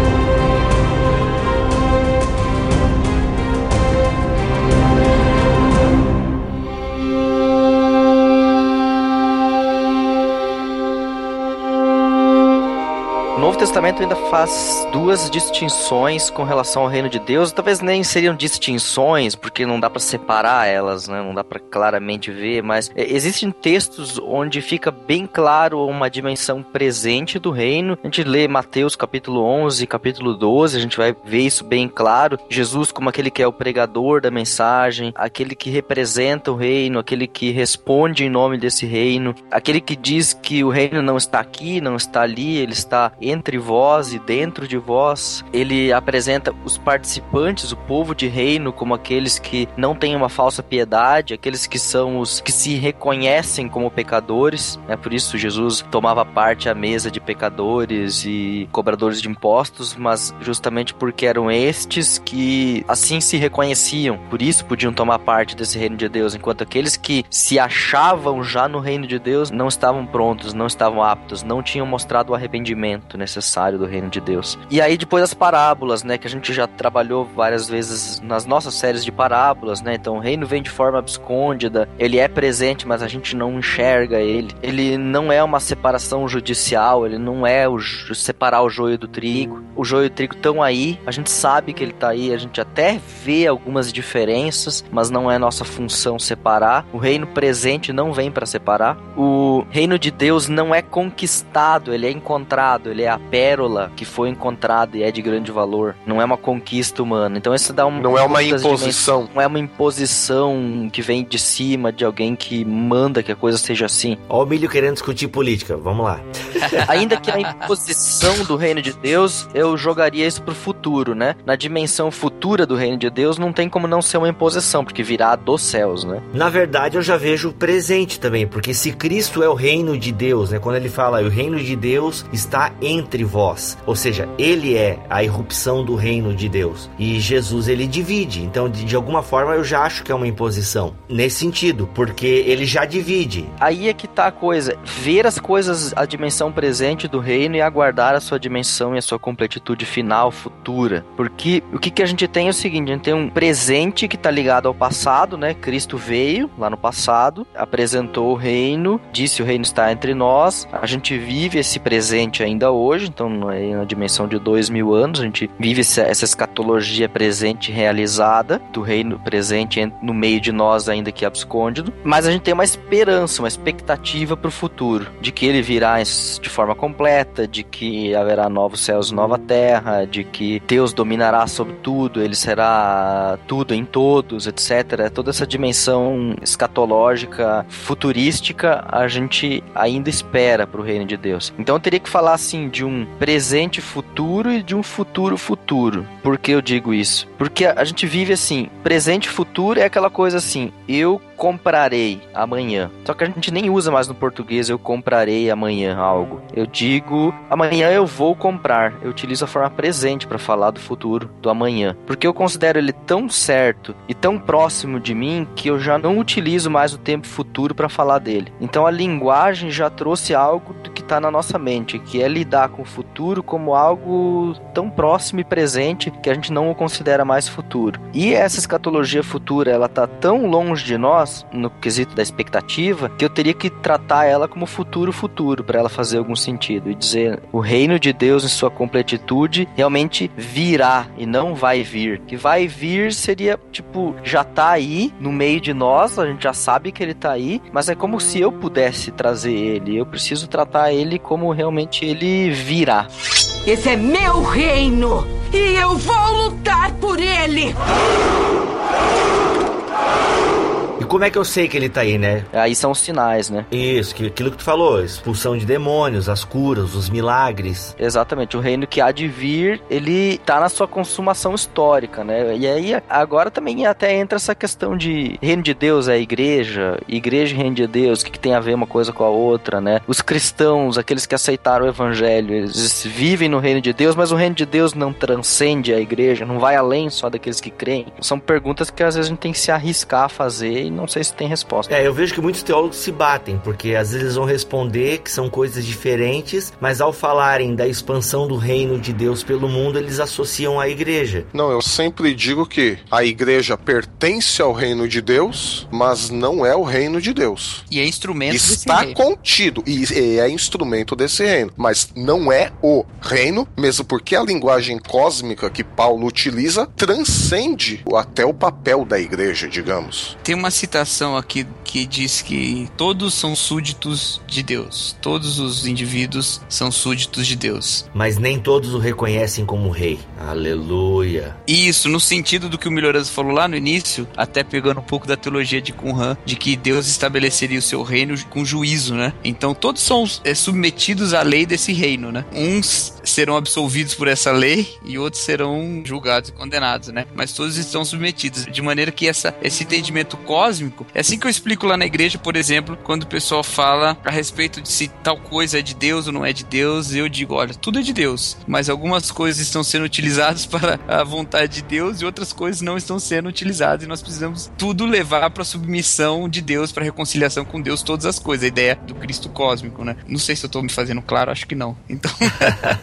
O Novo Testamento ainda faz duas distinções com relação ao reino de Deus. Talvez nem seriam distinções, porque não dá para separar elas, né? Não dá para claramente ver, mas é, existem textos onde fica bem claro uma dimensão presente do reino. A gente lê Mateus capítulo 11, capítulo 12, a gente vai ver isso bem claro. Jesus como aquele que é o pregador da mensagem, aquele que representa o reino, aquele que responde em nome desse reino, aquele que diz que o reino não está aqui, não está ali, ele está entre vós e dentro de vós. Ele apresenta os participantes, o povo de reino, como aqueles que não têm uma falsa piedade, aqueles que são os que se reconhecem como pecadores. É por isso Jesus tomava parte à mesa de pecadores e cobradores de impostos, mas justamente porque eram estes que assim se reconheciam, por isso podiam tomar parte desse reino de Deus, enquanto aqueles que se achavam já no reino de Deus não estavam prontos, não estavam aptos, não tinham mostrado o arrependimento necessário do reino de Deus. E aí depois as parábolas, né, que a gente já trabalhou várias vezes nas nossas séries de parábolas, né? Então o reino vem de forma abscôndida, ele é presente, mas a gente não enxerga ele. Ele não é uma separação judicial, ele não é o separar o joio do trigo. O joio e o trigo estão aí, a gente sabe que ele tá aí, a gente até vê algumas diferenças, mas não é nossa função separar. O reino presente não vem para separar. O reino de Deus não é conquistado, ele é encontrado, ele é a pérola que foi encontrada e é de grande valor. Não é uma conquista humana. Então isso dá um Não é uma imposição. não é uma imposição que vem de cima de alguém que manda que a coisa seja assim. Ó o Milho querendo discutir política, vamos lá. (laughs) Ainda que a imposição do reino de Deus, eu jogaria isso pro futuro, né? Na dimensão futura do reino de Deus, não tem como não ser uma imposição, porque virá dos céus, né? Na verdade, eu já vejo o presente também, porque se Cristo é o reino de Deus, né? Quando ele fala, o reino de Deus está entre vós, ou seja, ele é a irrupção do reino de Deus. E Jesus ele divide. Então, de, de alguma forma, eu já acho que é uma imposição nesse sentido, porque ele já divide. Aí é que tá a coisa, ver as coisas, a dimensão presente do reino e aguardar a sua dimensão e a sua completitude final, futura. Porque o que, que a gente tem é o seguinte, a gente tem um presente que tá ligado ao passado, né? Cristo veio lá no passado, apresentou o reino, disse o reino está entre nós, a gente vive esse presente ainda hoje, hoje, então é na dimensão de dois mil anos, a gente vive essa, escatologia presente realizada, do reino presente en- no meio de nós ainda que abscôndido, mas a gente tem uma esperança, uma expectativa para o futuro, de que ele virá de forma completa, de que haverá novos céus nova terra, de que Deus dominará sobre tudo, ele será tudo em todos, etc. Toda essa dimensão escatológica, futurística, a gente ainda espera para o reino de Deus. Então eu teria que falar assim de um presente futuro e de um futuro futuro. Por que eu digo isso? Porque a gente vive assim, presente futuro é aquela coisa assim, eu comprarei amanhã. Só que a gente nem usa mais no português eu comprarei amanhã algo. Eu digo amanhã eu vou comprar. Eu utilizo a forma presente para falar do futuro, do amanhã, porque eu considero ele tão certo e tão próximo de mim que eu já não utilizo mais o tempo futuro para falar dele. Então a linguagem já trouxe algo do que está na nossa mente, que é lidar com o futuro como algo tão próximo e presente que a gente não o considera mais futuro. E essa escatologia futura, ela tá tão longe de nós no quesito da expectativa que eu teria que tratar ela como futuro futuro para ela fazer algum sentido e dizer o reino de Deus em sua completitude realmente virá e não vai vir. Que vai vir seria tipo já tá aí no meio de nós, a gente já sabe que ele tá aí, mas é como se eu pudesse trazer ele. Eu preciso tratar ele como realmente ele virá. Esse é meu reino e eu vou lutar por ele. Como é que eu sei que ele tá aí, né? Aí são os sinais, né? Isso, que, aquilo que tu falou, expulsão de demônios, as curas, os milagres. Exatamente, o reino que há de vir, ele tá na sua consumação histórica, né? E aí agora também até entra essa questão de reino de Deus é a igreja, igreja e reino de Deus, o que, que tem a ver uma coisa com a outra, né? Os cristãos, aqueles que aceitaram o evangelho, eles vivem no reino de Deus, mas o reino de Deus não transcende a igreja, não vai além só daqueles que creem. São perguntas que às vezes a gente tem que se arriscar a fazer e não sei se tem resposta. É, eu vejo que muitos teólogos se batem, porque às vezes eles vão responder que são coisas diferentes, mas ao falarem da expansão do reino de Deus pelo mundo, eles associam à igreja. Não, eu sempre digo que a igreja pertence ao reino de Deus, mas não é o reino de Deus. E é instrumento Está desse reino. contido e e é instrumento desse reino, mas não é o reino, mesmo porque a linguagem cósmica que Paulo utiliza transcende até o papel da igreja, digamos. Tem uma citação aqui que diz que todos são súditos de Deus. Todos os indivíduos são súditos de Deus. Mas nem todos o reconhecem como rei. Aleluia. Isso, no sentido do que o Melhorança falou lá no início, até pegando um pouco da teologia de Qumran, de que Deus estabeleceria o seu reino com juízo, né? Então todos são é, submetidos à lei desse reino, né? Uns serão absolvidos por essa lei e outros serão julgados e condenados, né? Mas todos estão submetidos, de maneira que essa, esse entendimento cósmico, é assim que eu explico lá na igreja, por exemplo, quando o pessoal fala a respeito de se tal coisa é de Deus ou não é de Deus, eu digo, olha, tudo é de Deus, mas algumas coisas estão sendo utilizadas (laughs) para a vontade de Deus e outras coisas não estão sendo utilizadas e nós precisamos tudo levar para a submissão de Deus, para a reconciliação com Deus, todas as coisas, a ideia do Cristo cósmico, né? Não sei se eu tô me fazendo claro, acho que não. Então,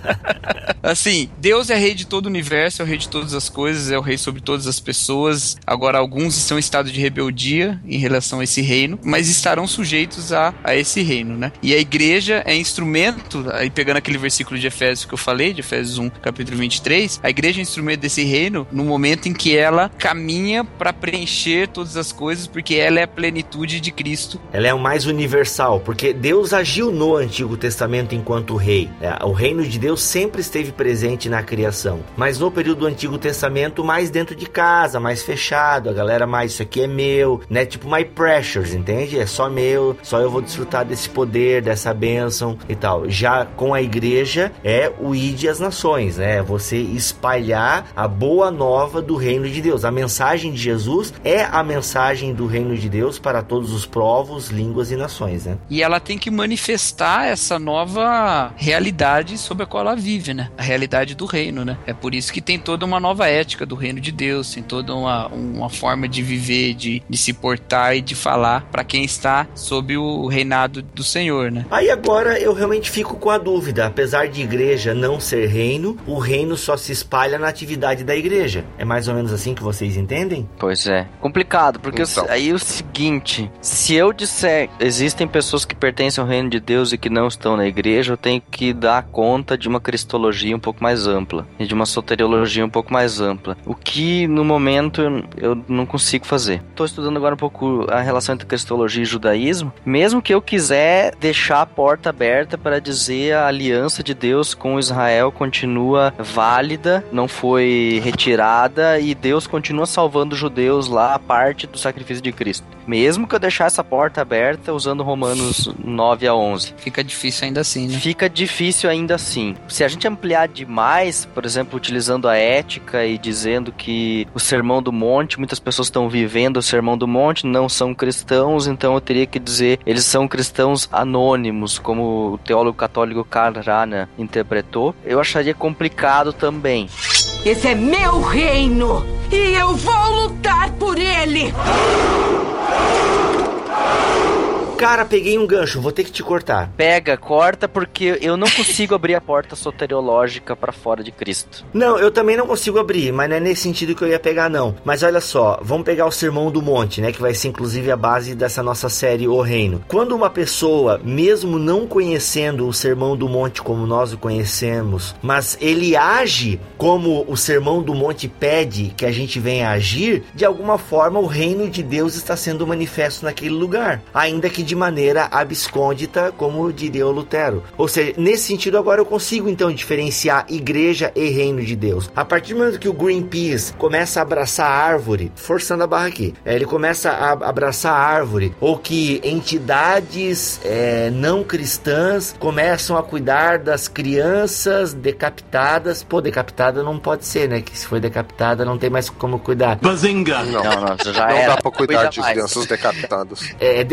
(laughs) assim, Deus é rei de todo o universo, é o rei de todas as coisas, é o rei sobre todas as pessoas. Agora, alguns estão em estado de rebeldia em relação a esse reino, mas estarão sujeitos a, a esse reino, né? E a igreja é instrumento, aí pegando aquele versículo de Efésios que eu falei, de Efésios 1, capítulo 23, a igreja é instrumento desse reino no momento em que ela caminha para preencher todas as coisas, porque ela é a plenitude de Cristo. Ela é o mais universal, porque Deus agiu no Antigo Testamento enquanto rei. É, o reino de Deus sempre esteve presente na criação, mas no período do Antigo Testamento, mais dentro de casa, mais fechado, a galera mais isso aqui é meu, né? Tipo my pressures, entende? É só meu, só eu vou desfrutar desse poder, dessa bênção e tal. Já com a igreja é o ide às nações, né? Você espalhar a boa nova do reino de Deus. A mensagem de Jesus é a mensagem do reino de Deus para todos os povos, línguas e nações, né? E ela tem que manifestar essa nova realidade sobre a qual ela vive, né? A realidade do reino, né? É por isso que tem toda uma nova ética do reino de Deus, tem toda uma, uma forma de viver, de, de portar e de falar para quem está sob o reinado do Senhor, né? Aí agora eu realmente fico com a dúvida. Apesar de igreja não ser reino, o reino só se espalha na atividade da igreja. É mais ou menos assim que vocês entendem? Pois é. Complicado, porque o- Então. aí o seguinte: se eu disser existem pessoas que pertencem ao reino de Deus e que não estão na igreja, eu tenho que dar conta de uma cristologia um pouco mais ampla e de uma soteriologia um pouco mais ampla. O que no momento eu, eu não consigo fazer. Estou estudando agora um pouco a relação entre cristologia e judaísmo, mesmo que eu quiser deixar a porta aberta para dizer a aliança de Deus com Israel continua válida, não foi retirada e Deus continua salvando os judeus lá a parte do sacrifício de Cristo. Mesmo que eu deixar essa porta aberta usando Romanos 9 a 11. Fica difícil ainda assim, né? Fica difícil ainda assim. Se a gente ampliar demais, por exemplo, utilizando a ética e dizendo que o Sermão do Monte, muitas pessoas estão vivendo o Sermão do Monte, não são cristãos, então eu teria que dizer eles são cristãos anônimos, como o teólogo católico Karl Rahner interpretou. Eu acharia complicado também. Esse é meu reino e eu vou lutar por ele. Cara, peguei um gancho, vou ter que te cortar. Pega, corta, porque eu não consigo (laughs) abrir a porta soteriológica para fora de Cristo. Não, eu também não consigo abrir, mas não é nesse sentido que eu ia pegar, não. Mas olha só, vamos pegar o Sermão do Monte, né? Que vai ser inclusive a base dessa nossa série O Reino. Quando uma pessoa, mesmo não conhecendo o Sermão do Monte como nós o conhecemos, mas ele age como o Sermão do Monte pede que a gente venha agir, de alguma forma o reino de Deus está sendo manifesto naquele lugar. Ainda que de maneira abscôndita, como diria o Lutero. Ou seja, nesse sentido agora eu consigo então diferenciar igreja e reino de Deus. A partir do momento que o Greenpeace começa a abraçar a árvore, forçando a barra aqui, é, ele começa a abraçar a árvore, ou que entidades é, não cristãs começam a cuidar das crianças decapitadas. Pô, decapitada não pode ser, né? Que se foi decapitada não tem mais como cuidar. Bazinga! Não, Não, já não era. dá pra cuidar Cuida de mais. crianças decapitadas. É,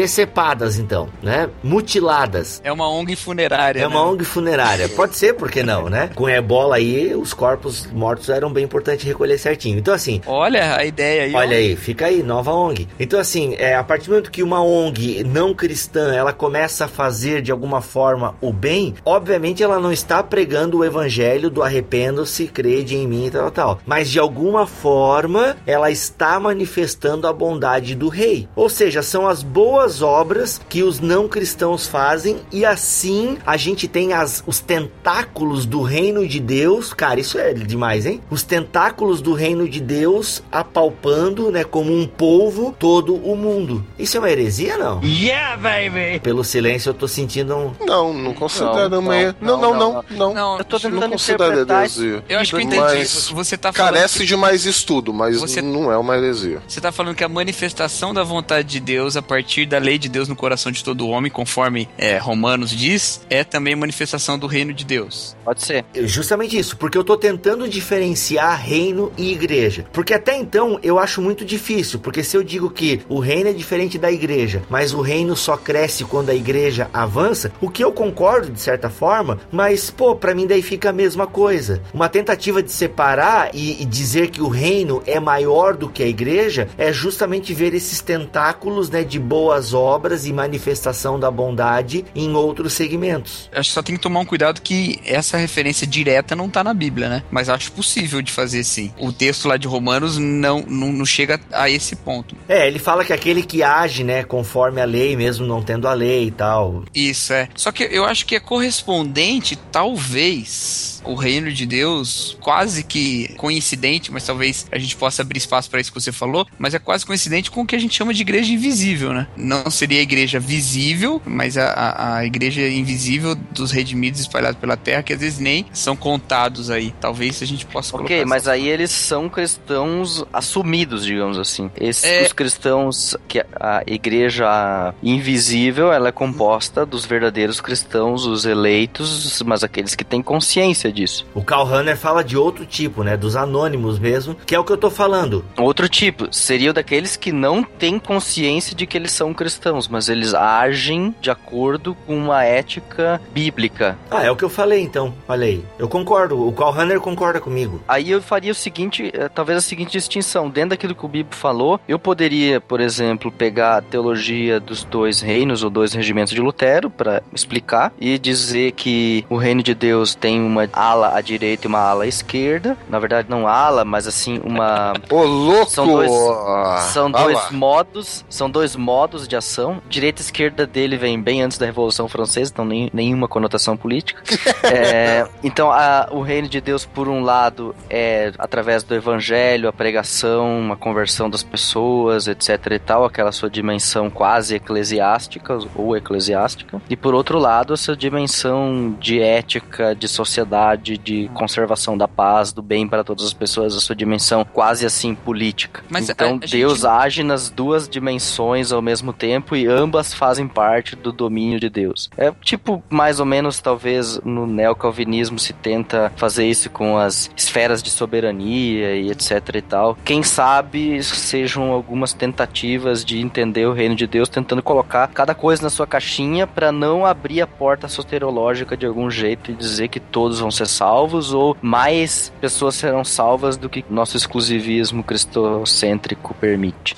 então, né? Mutiladas. É uma ONG funerária. É uma né? ONG funerária. Pode ser, por que não, né? Com ebola aí, os corpos mortos eram bem importante recolher certinho. Então, assim, Olha a ideia aí. Olha aí, fica aí, nova ONG. Então, assim, é, a partir do momento que uma ONG não cristã ela começa a fazer de alguma forma o bem, obviamente ela não está pregando o evangelho do arrependo-se, crede em mim e tal, tal. Mas de alguma forma ela está manifestando a bondade do rei. Ou seja, são as boas obras que os não cristãos fazem e assim a gente tem as, os tentáculos do reino de Deus. Cara, isso é demais, hein? Os tentáculos do reino de Deus apalpando, né, como um polvo todo o mundo. Isso é uma heresia, não? Yeah, baby! Pelo silêncio eu tô sentindo um... Não, não considero Não, uma. não, Não, não, não, não. Não, Eu tô não tentando considero interpretar heresia. Eu acho que eu entendi. Mas Você tá falando. Carece que- de mais estudo, mas Você- não é uma heresia. Você tá falando que a manifestação da vontade de Deus a partir da lei de Deus no coração de todo homem, conforme é, Romanos diz, é também manifestação do reino de Deus. Pode ser. Justamente isso, porque eu tô tentando diferenciar reino e igreja. Porque até então eu acho muito difícil, porque se eu digo que o reino é diferente da igreja, mas o reino só cresce quando a igreja avança, o que eu concordo de certa forma, mas pô, pra mim daí fica a mesma coisa. Uma tentativa de separar e, e dizer que o reino é maior do que a igreja é justamente ver esses tentáculos, né, de boas obras e manifestação da bondade em outros segmentos. Acho que só tem que tomar um cuidado que essa referência direta não tá na Bíblia, né? Mas acho possível de fazer sim. O texto lá de Romanos não, não, não chega a esse ponto. É, ele fala que aquele que age, né, conforme a lei, mesmo não tendo a lei e tal. Isso é. Só que eu acho que é correspondente, talvez, o reino de Deus, quase que coincidente, mas talvez a gente possa abrir espaço para isso que você falou, mas é quase coincidente com o que a gente chama de igreja invisível, né? Não seria a igreja visível, mas a, a, a igreja invisível dos redimidos espalhados pela terra, que às vezes nem são contados aí. Talvez a gente possa colocar. Ok, mas aí eles são cristãos assumidos, digamos assim. Esses É. os cristãos que a- a igreja invisível, ela é composta dos verdadeiros cristãos, os eleitos, mas aqueles que têm consciência disso. O Karl Rahner fala de outro tipo, né, dos anônimos mesmo, que é o que eu tô falando. Outro tipo, seria o daqueles que não têm consciência de que eles são cristãos, mas eles agem de acordo com uma ética bíblica. Ah, é o que eu falei então. Olha aí. Eu concordo. O Carl Hunter concorda comigo. Aí eu faria o seguinte, eh, talvez a seguinte distinção. Dentro daquilo que o Bibo falou, eu poderia, por exemplo, pegar a teologia dos dois reinos ou dois regimentos de Lutero para explicar e dizer que o reino de Deus tem uma ala à direita e uma ala à esquerda. Na verdade, não ala, mas assim, uma Ô, louco! São dois- Ah, São ah dois lá. modos, são dois modos de ação. Direita e esquerda dele vem bem antes da Revolução Francesa, então nem, nenhuma conotação política. (laughs) É, então a- o reino de Deus, por um lado, é através do evangelho, a pregação, a conversão das pessoas, etc e tal, aquela sua dimensão quase eclesiástica ou eclesiástica. E por outro lado, essa dimensão de ética, de sociedade, de conservação da paz, do bem para todas as pessoas, a sua dimensão quase assim política. Mas a- então a gente- Deus age nas duas dimensões ao mesmo tempo e ambas fazem parte do domínio de Deus. É tipo, mais ou menos, talvez no neocalvinismo se tenta fazer isso com as esferas de soberania e etc e tal. Quem sabe sejam algumas tentativas de entender o reino de Deus, tentando colocar cada coisa na sua caixinha para não abrir a porta soteriológica de algum jeito e dizer que todos vão ser salvos ou mais pessoas serão salvas do que nosso exclusivismo cristocêntrico permite.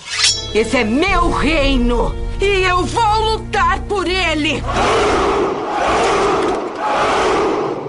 Esse é meu reino e eu vou lutar por ele.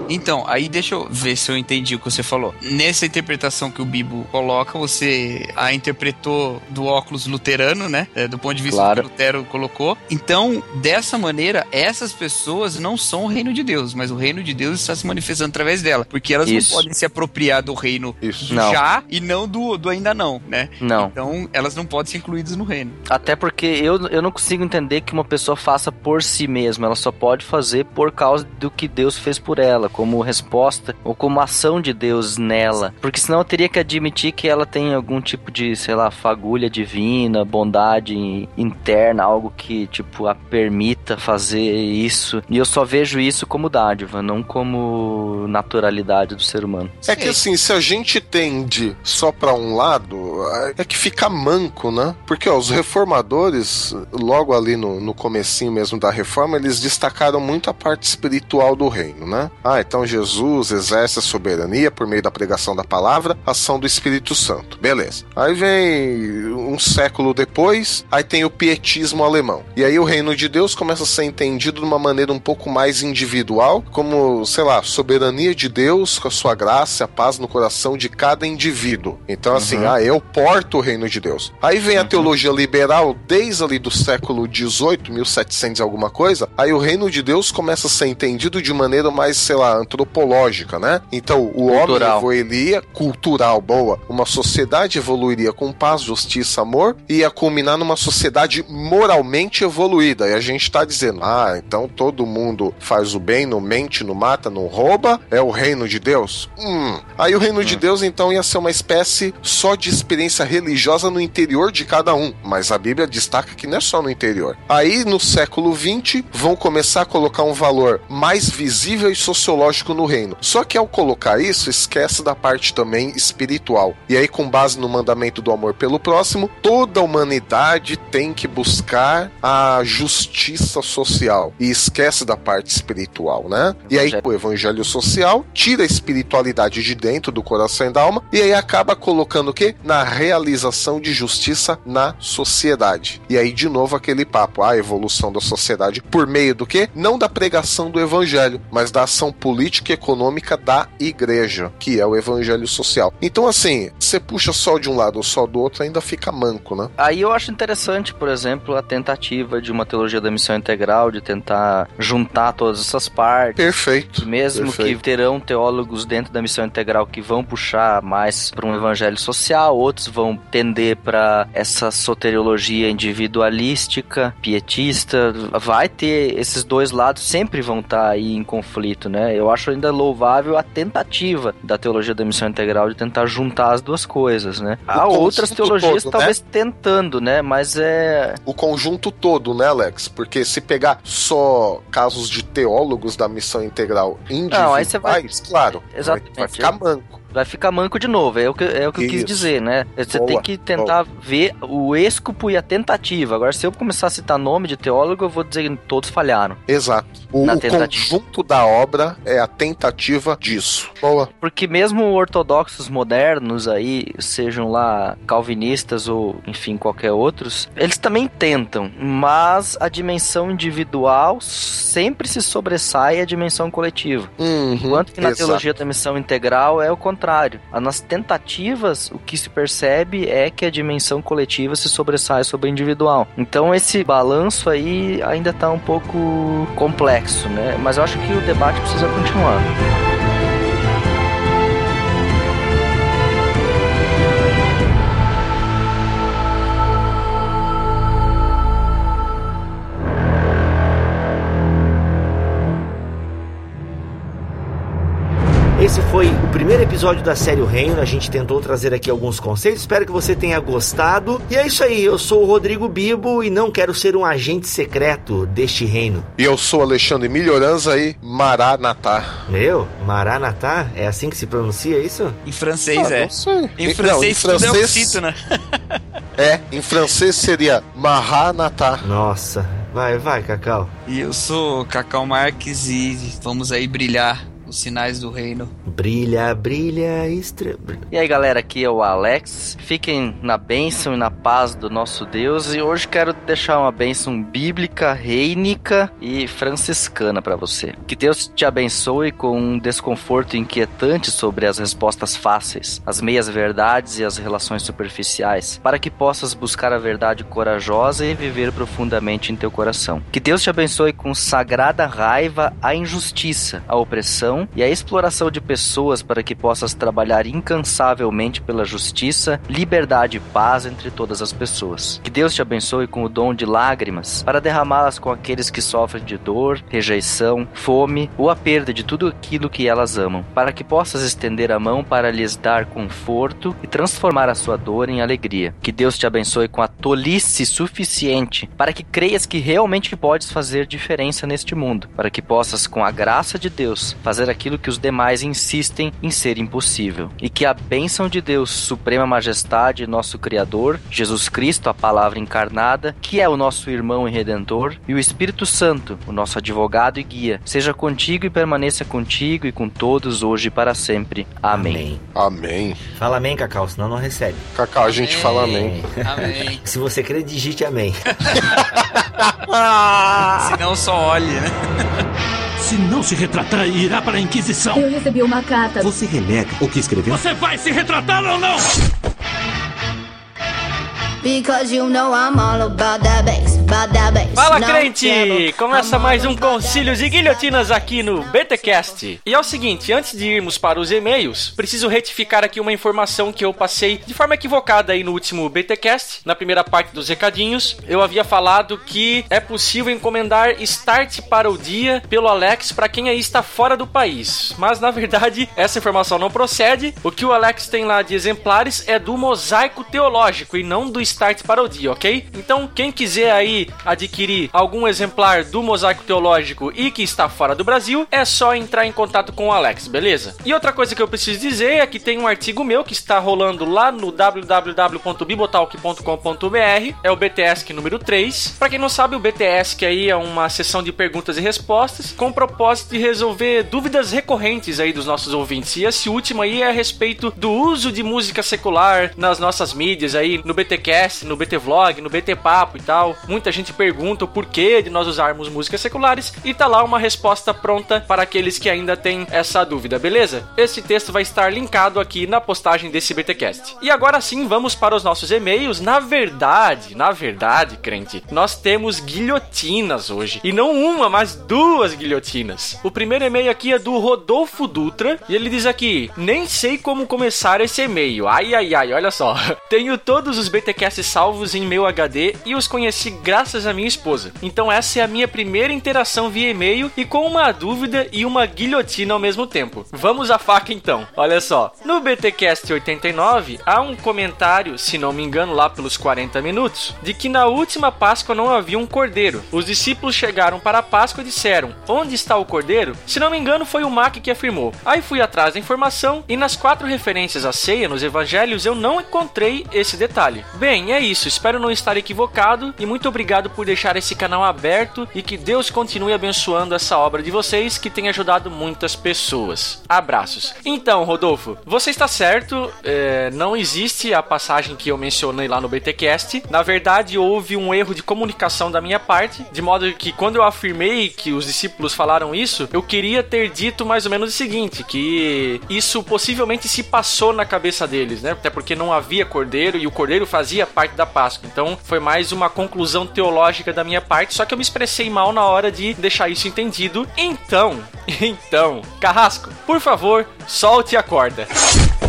Então, aí deixa eu ver se eu entendi o que você falou. Nessa interpretação que o Bibo coloca, você a interpretou do óculos luterano, né? É, do ponto de vista Claro. que Lutero colocou. Então, dessa maneira, essas pessoas não são o reino de Deus, mas o reino de Deus está se manifestando através dela. Porque elas Isso. não podem se apropriar do reino Isso. do Não. já e não do, do ainda não, né? Não. Então, elas não podem ser incluídas no reino. Até porque eu, eu não consigo entender que uma pessoa faça por si mesma. Ela só pode fazer por causa do que Deus fez por ela, como resposta ou como ação de Deus nela. Porque senão eu teria que admitir que ela tem algum tipo de, sei lá, fagulha divina, bondade interna, algo que, tipo, a permita fazer isso. E eu só vejo isso como dádiva, não como naturalidade do ser humano. É que assim, se a gente tende só pra um lado, é que fica manco, né? Porque ó, os reformadores, logo ali no, no comecinho mesmo da reforma, eles destacaram muito a parte espiritual do reino, né? Ah, então Jesus exerce a soberania por meio da pregação da palavra, ação do Espírito Santo. Beleza. Aí vem um século depois, aí tem o pietismo alemão. E aí o reino de Deus começa a ser entendido de uma maneira um pouco mais individual, como, sei lá, soberania de Deus com a sua graça e a paz no coração de cada indivíduo. Então, assim, ah, eu porto o reino de Deus. Aí vem a teologia liberal, desde ali do século XVIII, 1700 e alguma coisa, aí o reino de Deus começa a ser entendido de maneira mais, sei lá, antropológica, né? Então, o Cultural. homem evoluiria, cultural, boa, uma sociedade evoluiria com paz, justiça, amor, e ia culminar numa sociedade moralmente evoluída. E a gente tá dizendo, ah, então todo mundo faz o bem, não mente, não mata, não rouba, é o reino de Deus? Hum. Aí o reino de Deus, então, ia ser uma espécie só de experiência religiosa no interior de cada um. Mas a Bíblia destaca que não é só no interior. Aí, no século XX, vão começar a colocar um valor mais visível e sociológico no reino. Só que ao colocar isso, esquece da parte também espiritual. E aí, com base no mandamento do amor pelo próximo, toda a humanidade tem que buscar a justiça social. E esquece da parte espiritual, né? E aí, o evangelho social tira a espiritualidade de dentro do coração e da alma, e aí acaba colocando o quê? Na realização de justiça na sociedade. E aí, de novo, aquele papo, a evolução da sociedade por meio do quê? Não da pregação do evangelho, mas da ação política e econômica da igreja, que é o evangelho social. Então, assim, você puxa só de um lado ou só do outro, ainda fica manco, né? Aí eu acho interessante, por exemplo, a tentativa de uma teologia da missão integral, de tentar juntar todas essas partes. Perfeito. Mesmo perfeito. que terão teólogos dentro da missão integral que vão puxar mais para um evangelho social, outros vão tender para essa soteriologia individualística, pietista. Vai ter esses dois lados, sempre vão estar aí em conflito, né? Eu acho ainda louvável a tentativa da teologia da missão integral de tentar juntar as duas coisas, né? Há conjunto outras teologias todo, né? talvez tentando, né? Mas é o conjunto todo, né, Alex? Porque se pegar só casos de teólogos da missão integral individuais, aí você vai- claro, Exatamente. vai ficar manco. Vai ficar manco de novo. É o que, é o que eu quis dizer, né? Você Boa, tem que tentar ver o escopo e a tentativa. Agora, se eu começar a citar nome de teólogo, eu vou dizer que todos falharam. Exato. O, o conjunto da obra é a tentativa disso. Boa. Porque mesmo ortodoxos modernos aí, sejam lá calvinistas ou, enfim, qualquer outros, eles também tentam, mas a dimensão individual sempre se sobressai à dimensão coletiva. Uhum, Enquanto que na exato. teologia da missão integral é o contrário. Ah, Nas tentativas, o que se percebe é que a dimensão coletiva se sobressai sobre a individual. Então esse balanço aí ainda tá um pouco complexo, né? Mas eu acho que o debate precisa continuar. Foi o primeiro episódio da série O Reino. A gente tentou trazer aqui alguns conceitos. Espero que você tenha gostado. E é isso aí. Eu sou o Rodrigo Bibo e não quero ser um agente secreto deste reino. E eu sou Alexandre Melhoranza e Maranatá. Meu, Maranatá? É assim que se pronuncia isso? Em francês, Ah, é. não sei. Em Não, francês, em tudo é francês- oxítona. (laughs) É, em francês seria Maranatá. Nossa. Vai, vai, Cacau. E eu sou Cacau Marques e vamos aí brilhar sinais do reino. Brilha, brilha, estrela. E aí galera, aqui é o Alex. Fiquem na bênção e na paz do nosso Deus. E hoje quero deixar uma bênção bíblica, reinica e franciscana pra você. Que Deus te abençoe com um desconforto inquietante sobre as respostas fáceis, as meias verdades e as relações superficiais, para que possas buscar a verdade corajosa e viver profundamente em teu coração. Que Deus te abençoe com sagrada raiva à injustiça, à opressão e à exploração de pessoas para que possas trabalhar incansavelmente pela justiça, liberdade e paz entre todas as pessoas. Que Deus te abençoe com o dom de lágrimas para derramá-las com aqueles que sofrem de dor, rejeição, fome ou a perda de tudo aquilo que elas amam, para que possas estender a mão para lhes dar conforto e transformar a sua dor em alegria. Que Deus te abençoe com a tolice suficiente para que creias que realmente podes fazer diferença neste mundo, para que possas, com a graça de Deus, fazer aquilo que os demais insistem em ser impossível. E que a bênção de Deus, Suprema Majestade, nosso Criador, Jesus Cristo, a Palavra encarnada, que é o nosso irmão e redentor, e o Espírito Santo, o nosso advogado e guia, seja contigo e permaneça contigo e com todos hoje e para sempre. Amém. Amém. Fala amém, Cacau, senão não recebe. Cacau, a gente fala amém. Amém. (laughs) Se você crer, digite amém. (laughs) Se não, só olhe, né? (laughs) Se não se retratar, irá para a Inquisição. Eu recebi uma carta. Você renega o que escreveu? Você vai se retratar ou não? Because you know I'm all about that bass. Fala crente! Começa mais um Concílios e Guilhotinas aqui no BTcast. E é o seguinte, antes de irmos para os e-mails, preciso retificar aqui uma informação que eu passei de forma equivocada aí no último BTcast, na primeira parte dos recadinhos. Eu havia falado que é possível encomendar Start para o dia pelo Alex para quem aí está fora do país. Mas na verdade, essa informação não procede. O que o Alex tem lá de exemplares é do Mosaico Teológico e não do Start para o dia, ok? Então, quem quiser aí adquirir algum exemplar do Mosaico Teológico e que está fora do Brasil, é só entrar em contato com o Alex, beleza? E outra coisa que eu preciso dizer é que tem um artigo meu que está rolando lá no www.bibotalk.com.br, é o BTS número 3. Para quem não sabe, o BTS aí é uma sessão de perguntas e respostas com o propósito de resolver dúvidas recorrentes aí dos nossos ouvintes. E esse último aí é a respeito do uso de música secular nas nossas mídias aí, no BTcast, no BT Vlog, no BT Papo e tal. Muita gente pergunta o porquê de nós usarmos músicas seculares e tá lá uma resposta pronta para aqueles que ainda têm essa dúvida, beleza? Esse texto vai estar linkado aqui na postagem desse BTcast. E agora sim, vamos para os nossos e-mails. Na verdade, na verdade, crente, nós temos guilhotinas hoje. E não uma, mas duas guilhotinas. O primeiro e-mail aqui é do Rodolfo Dutra e ele diz aqui: Nem sei como começar esse e-mail. Ai, ai, ai, olha só. (laughs) Tenho todos os BTcasts salvos em meu HD e os conheci graças à minha esposa. Então essa é a minha primeira interação via e-mail e com uma dúvida e uma guilhotina ao mesmo tempo. Vamos à faca então. Olha só, no BTcast 89 há um comentário, se não me engano, lá pelos 40 minutos, de que na última Páscoa não havia um cordeiro. Os discípulos chegaram para a Páscoa e disseram: "Onde está o cordeiro?" Se não me engano, foi o Mac que afirmou. Aí fui atrás da informação e nas quatro referências à ceia nos evangelhos eu não encontrei esse detalhe. Bem, é isso. Espero não estar equivocado e muito obrigado por deixar esse canal aberto e que Deus continue abençoando essa obra de vocês que tem ajudado muitas pessoas. Abraços. Então, Rodolfo, você está certo. é, não existe a passagem que eu mencionei lá no BTcast. Na verdade, houve um erro de comunicação da minha parte, de modo que quando eu afirmei que os discípulos falaram isso, eu queria ter dito mais ou menos o seguinte, que isso possivelmente se passou na cabeça deles, né? Até porque não havia cordeiro e o cordeiro fazia parte da Páscoa. Então, foi mais uma conclusão teológica da minha parte, só que eu me expressei mal na hora de deixar isso entendido. Então, (laughs) então, Carrasco, por favor, solte a corda.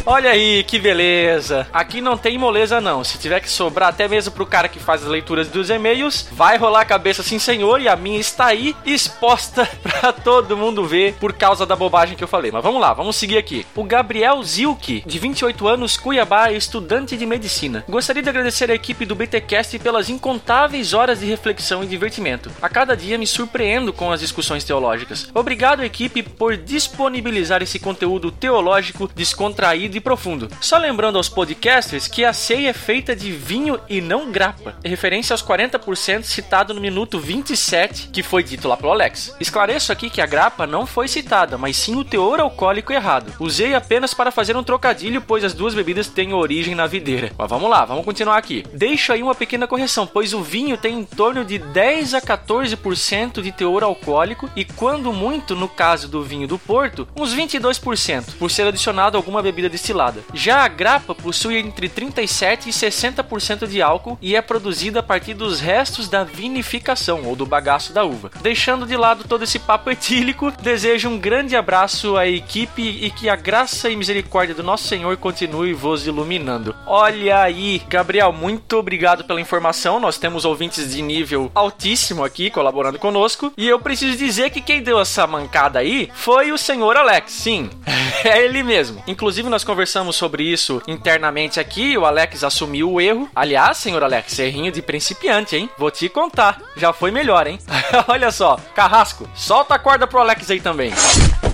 Olha aí, que beleza. Aqui não tem moleza não. Se tiver que sobrar até mesmo pro cara que faz as leituras dos e-mails, vai rolar a cabeça sim, senhor, e a minha está aí exposta (laughs) pra todo mundo ver por causa da bobagem que eu falei. Mas vamos lá, vamos seguir aqui. O Gabriel Zilke, de 28 anos, Cuiabá, estudante de medicina. Gostaria de agradecer a equipe do BTcast pelas incontáveis horas de reflexão e divertimento. A cada dia me surpreendo com as discussões teológicas. Obrigado, equipe, por disponibilizar esse conteúdo teológico descontraído e profundo. Só lembrando aos podcasters que a ceia é feita de vinho e não grapa, referência aos 40% citado no minuto 27, que foi dito lá pelo Alex. Esclareço aqui que a grapa não foi citada, mas sim o teor alcoólico errado. Usei apenas para fazer um trocadilho, pois as duas bebidas têm origem na videira. Mas vamos lá, vamos continuar aqui. Deixo aí uma pequena correção, pois o vinho tem em torno de 10 a 14% de teor alcoólico e quando muito, no caso do vinho do Porto, uns 22%, por ser adicionado alguma bebida destilada. Já a grapa possui entre 37 e 60% de álcool e é produzida a partir dos restos da vinificação ou do bagaço da uva. Deixando de lado todo esse papo (laughs) etílico, desejo um grande abraço à equipe e que a graça e misericórdia do nosso Senhor continue vos iluminando. Olha aí, Gabriel, muito obrigado pela informação. Nós temos ouvintes de nível altíssimo aqui colaborando conosco e eu preciso dizer que quem deu essa mancada aí foi o senhor Alex. Sim, (laughs) é ele mesmo. Inclusive nós conversamos sobre isso internamente aqui, o Alex assumiu o erro. Aliás, senhor Alex, errinho de principiante, hein? Vou te contar. Já foi melhor, hein? (laughs) Olha só, Carrasco, solta a corda pro Alex aí também.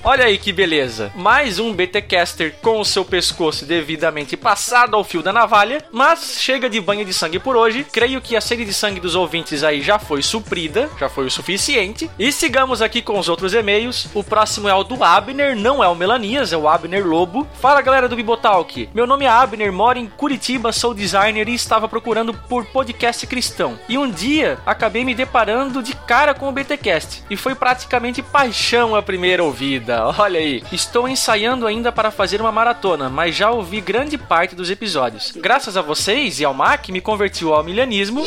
Olha aí que beleza. Mais um BTcaster com o seu pescoço devidamente passado ao fio da navalha, mas chega de banho de sangue por hoje. Creio que a sede de sangue dos ouvintes aí já foi suprida, já foi o suficiente. E sigamos aqui com os outros e-mails. O próximo é o do Abner, não é o Melanias, é o Abner Lobo. Fala galera do Bibotalk. Meu nome é Abner, moro em Curitiba, sou designer e estava procurando por podcast cristão. E um dia acabei me deparando de cara com o BTcast e foi praticamente paixão a primeira ouvida. (laughs) Olha aí, estou ensaiando ainda para fazer uma maratona, mas já ouvi grande parte dos episódios. Graças a vocês e ao Mac, me convertiu ao milhanismo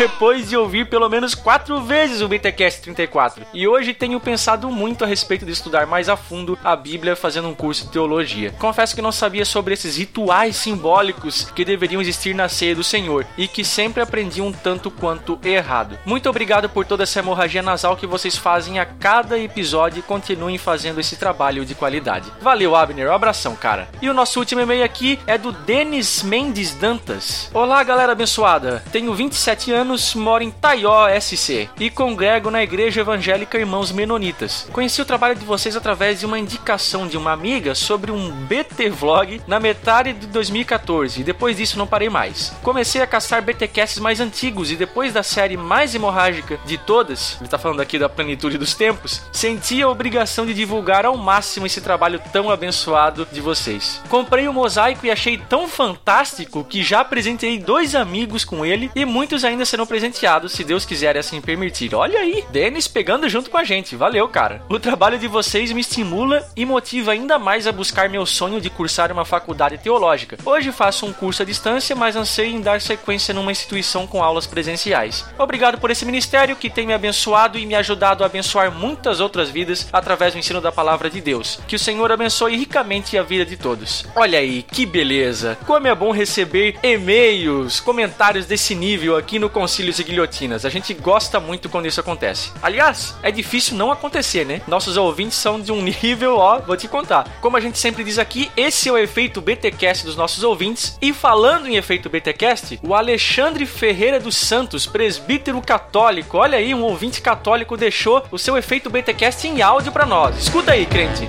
depois de ouvir pelo menos quatro vezes o BTcast 34. E hoje tenho pensado muito a respeito de estudar mais a fundo a Bíblia fazendo um curso de teologia. Confesso que não sabia sobre esses rituais simbólicos que deveriam existir na ceia do Senhor e que sempre aprendi um tanto quanto errado. Muito obrigado por toda essa hemorragia nasal que vocês fazem a cada episódio e continuem fazendo esse trabalho de qualidade. Valeu, Abner, um abração, cara. E o nosso último e-mail aqui é do Denis Mendes Dantas. Olá, galera abençoada. Tenho 27 anos, moro em Taió, SC, e congrego na Igreja Evangélica Irmãos Menonitas. Conheci o trabalho de vocês através de uma indicação de uma amiga sobre um BT Vlog na metade de 2014, e depois disso não parei mais. Comecei a caçar BTcasts mais antigos e depois da série mais hemorrágica de todas, ele tá falando aqui da plenitude dos tempos, senti a obrigação de divulgar ao máximo esse trabalho tão abençoado de vocês. Comprei o mosaico e achei tão fantástico que já apresentei dois amigos com ele e muitos ainda serão presenteados, se Deus quiser assim permitir. Olha aí, Denis pegando junto com a gente. Valeu, cara. O trabalho de vocês me estimula e motiva ainda mais a buscar meu sonho de cursar uma faculdade teológica. Hoje faço um curso à distância, mas anseio em dar sequência numa instituição com aulas presenciais. Obrigado por esse ministério que tem me abençoado e me ajudado a abençoar muitas outras vidas através do ensino da palavra de Deus. Que o Senhor abençoe ricamente a vida de todos. Olha aí, que beleza! Como é bom receber e-mails, comentários desse nível aqui no concílios e guilhotinas. A gente gosta muito quando isso acontece. Aliás, é difícil não acontecer, né? Nossos ouvintes são de um (laughs) nível, ó, vou te contar. Como a gente sempre diz aqui, esse é o efeito BTcast dos nossos ouvintes. E falando em efeito BTcast, o Alexandre Ferreira dos Santos, presbítero católico, olha aí, um ouvinte católico deixou o seu efeito BTcast em áudio pra nós. Escuta aí, crente.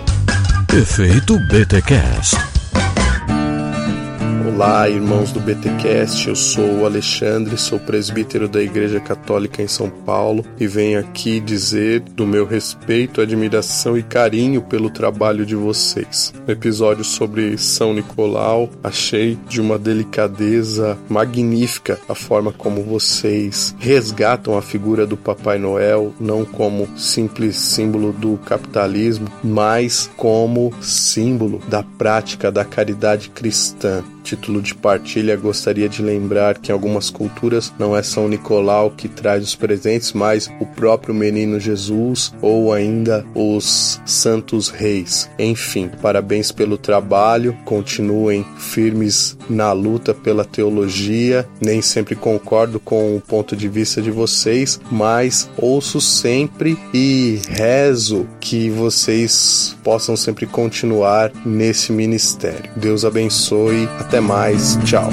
Efeito BTCast. Olá, irmãos do BTcast. Eu sou o Alexandre, sou presbítero da Igreja Católica em São Paulo e venho aqui dizer do meu respeito, admiração e carinho pelo trabalho de vocês. No episódio sobre São Nicolau, achei de uma delicadeza magnífica a forma como vocês resgatam a figura do Papai Noel não como simples símbolo do capitalismo, mas como símbolo da prática da caridade cristã. Título de partilha, gostaria de lembrar que em algumas culturas não é São Nicolau que traz os presentes, mas o próprio menino Jesus ou ainda os santos reis. Enfim, parabéns pelo trabalho, continuem firmes na luta pela teologia. Nem sempre concordo com o ponto de vista de vocês, mas ouço sempre e rezo que vocês possam sempre continuar nesse ministério. Deus abençoe. Até mais. Tchau.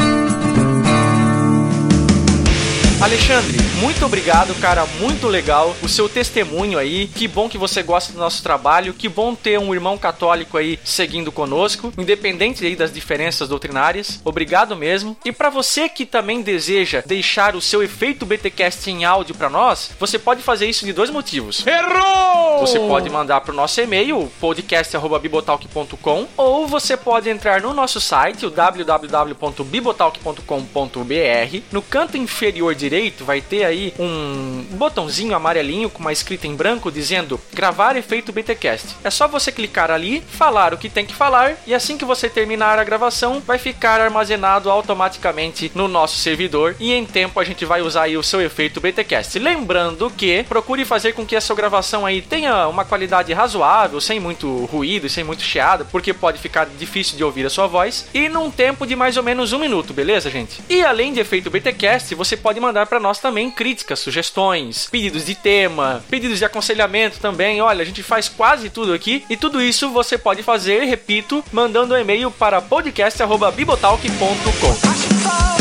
Alexandre, muito obrigado, cara, muito legal o seu testemunho aí. Que bom que você gosta do nosso trabalho, que bom ter um irmão católico aí seguindo conosco, independente aí das diferenças doutrinárias. Obrigado mesmo. E para você que também deseja deixar o seu efeito BTcast em áudio para nós, você pode fazer isso de dois motivos. Errou! Você pode mandar pro nosso e-mail, podcast@bibotalk.com, ou você pode entrar no nosso site, o www.bibotalk.com.br. No canto inferior direito vai ter aí um botãozinho amarelinho com uma escrita em branco dizendo gravar efeito BTcast. É só você clicar ali, falar o que tem que falar e assim que você terminar a gravação, vai ficar armazenado automaticamente no nosso servidor e em tempo a gente vai usar aí o seu efeito BTcast. Lembrando que procure fazer com que a sua gravação aí tenha uma qualidade razoável, sem muito ruído sem muito chiado, porque pode ficar difícil de ouvir a sua voz e num tempo de mais ou menos um minuto, beleza, gente? E além de efeito BTcast, você pode mandar para nós também críticas, sugestões, pedidos de tema, pedidos de aconselhamento também. Olha, a gente faz quase tudo aqui e tudo isso você pode fazer, repito, mandando um e-mail para podcast@bibotalk.com.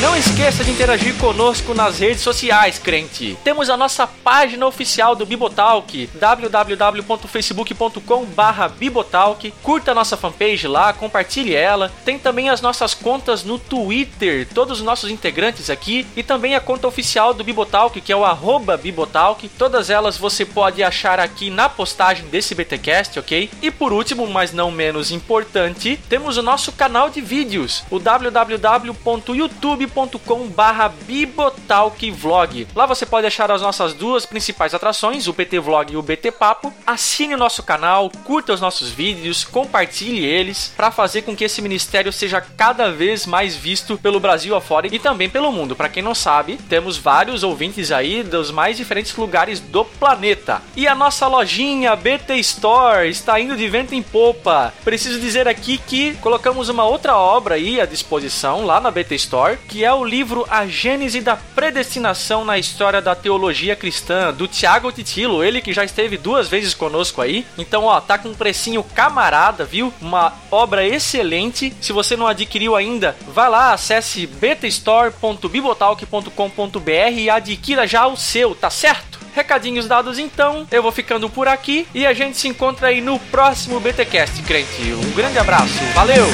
Não esqueça de interagir conosco nas redes sociais, crente. Temos a nossa página oficial do Bibotalk, www.facebook.com Bibotalk. Curta a nossa fanpage lá, compartilhe ela. Tem também as nossas contas no Twitter, todos os nossos integrantes aqui. E também a conta oficial do Bibotalk, que é o arroba Bibotalk. Todas elas você pode achar aqui na postagem desse BTcast, ok? E por último, mas não menos importante, temos o nosso canal de vídeos, o www.youtube youtube.com barra bibotalkvlog. Lá você pode achar as nossas duas principais atrações, o BT Vlog e o BT Papo. Assine o nosso canal, curta os nossos vídeos, compartilhe eles para fazer com que esse ministério seja cada vez mais visto pelo Brasil afora e também pelo mundo. Para quem não sabe, temos vários ouvintes aí dos mais diferentes lugares do planeta. E a nossa lojinha BT Store está indo de vento em popa. Preciso dizer aqui que colocamos uma outra obra aí à disposição lá na BT Store, que é o livro A Gênese da Predestinação na História da Teologia Cristã, do Tiago Titilo, ele que já esteve duas vezes conosco aí. Então, ó, tá com um precinho camarada, viu? Uma obra excelente. Se você não adquiriu ainda, vai lá, acesse betastore.bibotalk.com.br e adquira já o seu, tá certo? Recadinhos dados então, eu vou ficando por aqui e a gente se encontra aí no próximo BTcast, crente. Um grande abraço, valeu!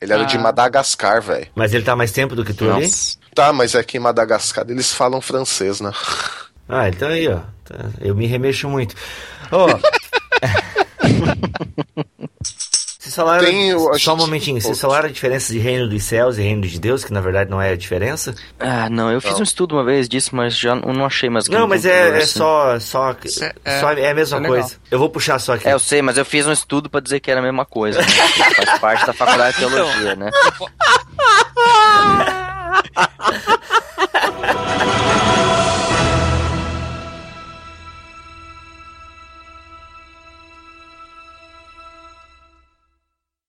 Ele era de Ah. Madagascar, velho. Mas ele tá mais tempo do que tu ali? Tá, mas é que em Madagascar eles falam francês, né? (laughs) Ah, então aí, ó. Tá, Eu me remexo muito. Ó. Vocês (laughs) falaram. Tem a só um gente- momentinho. Vocês falaram a diferença de reino dos céus e reino de Deus, que na verdade não é a diferença? Ah, não, eu fiz Não. um estudo uma vez disso, mas já não achei mais Não, mas é, é assim. só. Só, é- só é a mesma é legal. coisa. Eu vou puxar só aqui. É, eu sei, mas eu fiz um estudo pra dizer que era a mesma coisa. Né? (laughs) Faz parte da faculdade de teologia, né? (laughs) (laughs)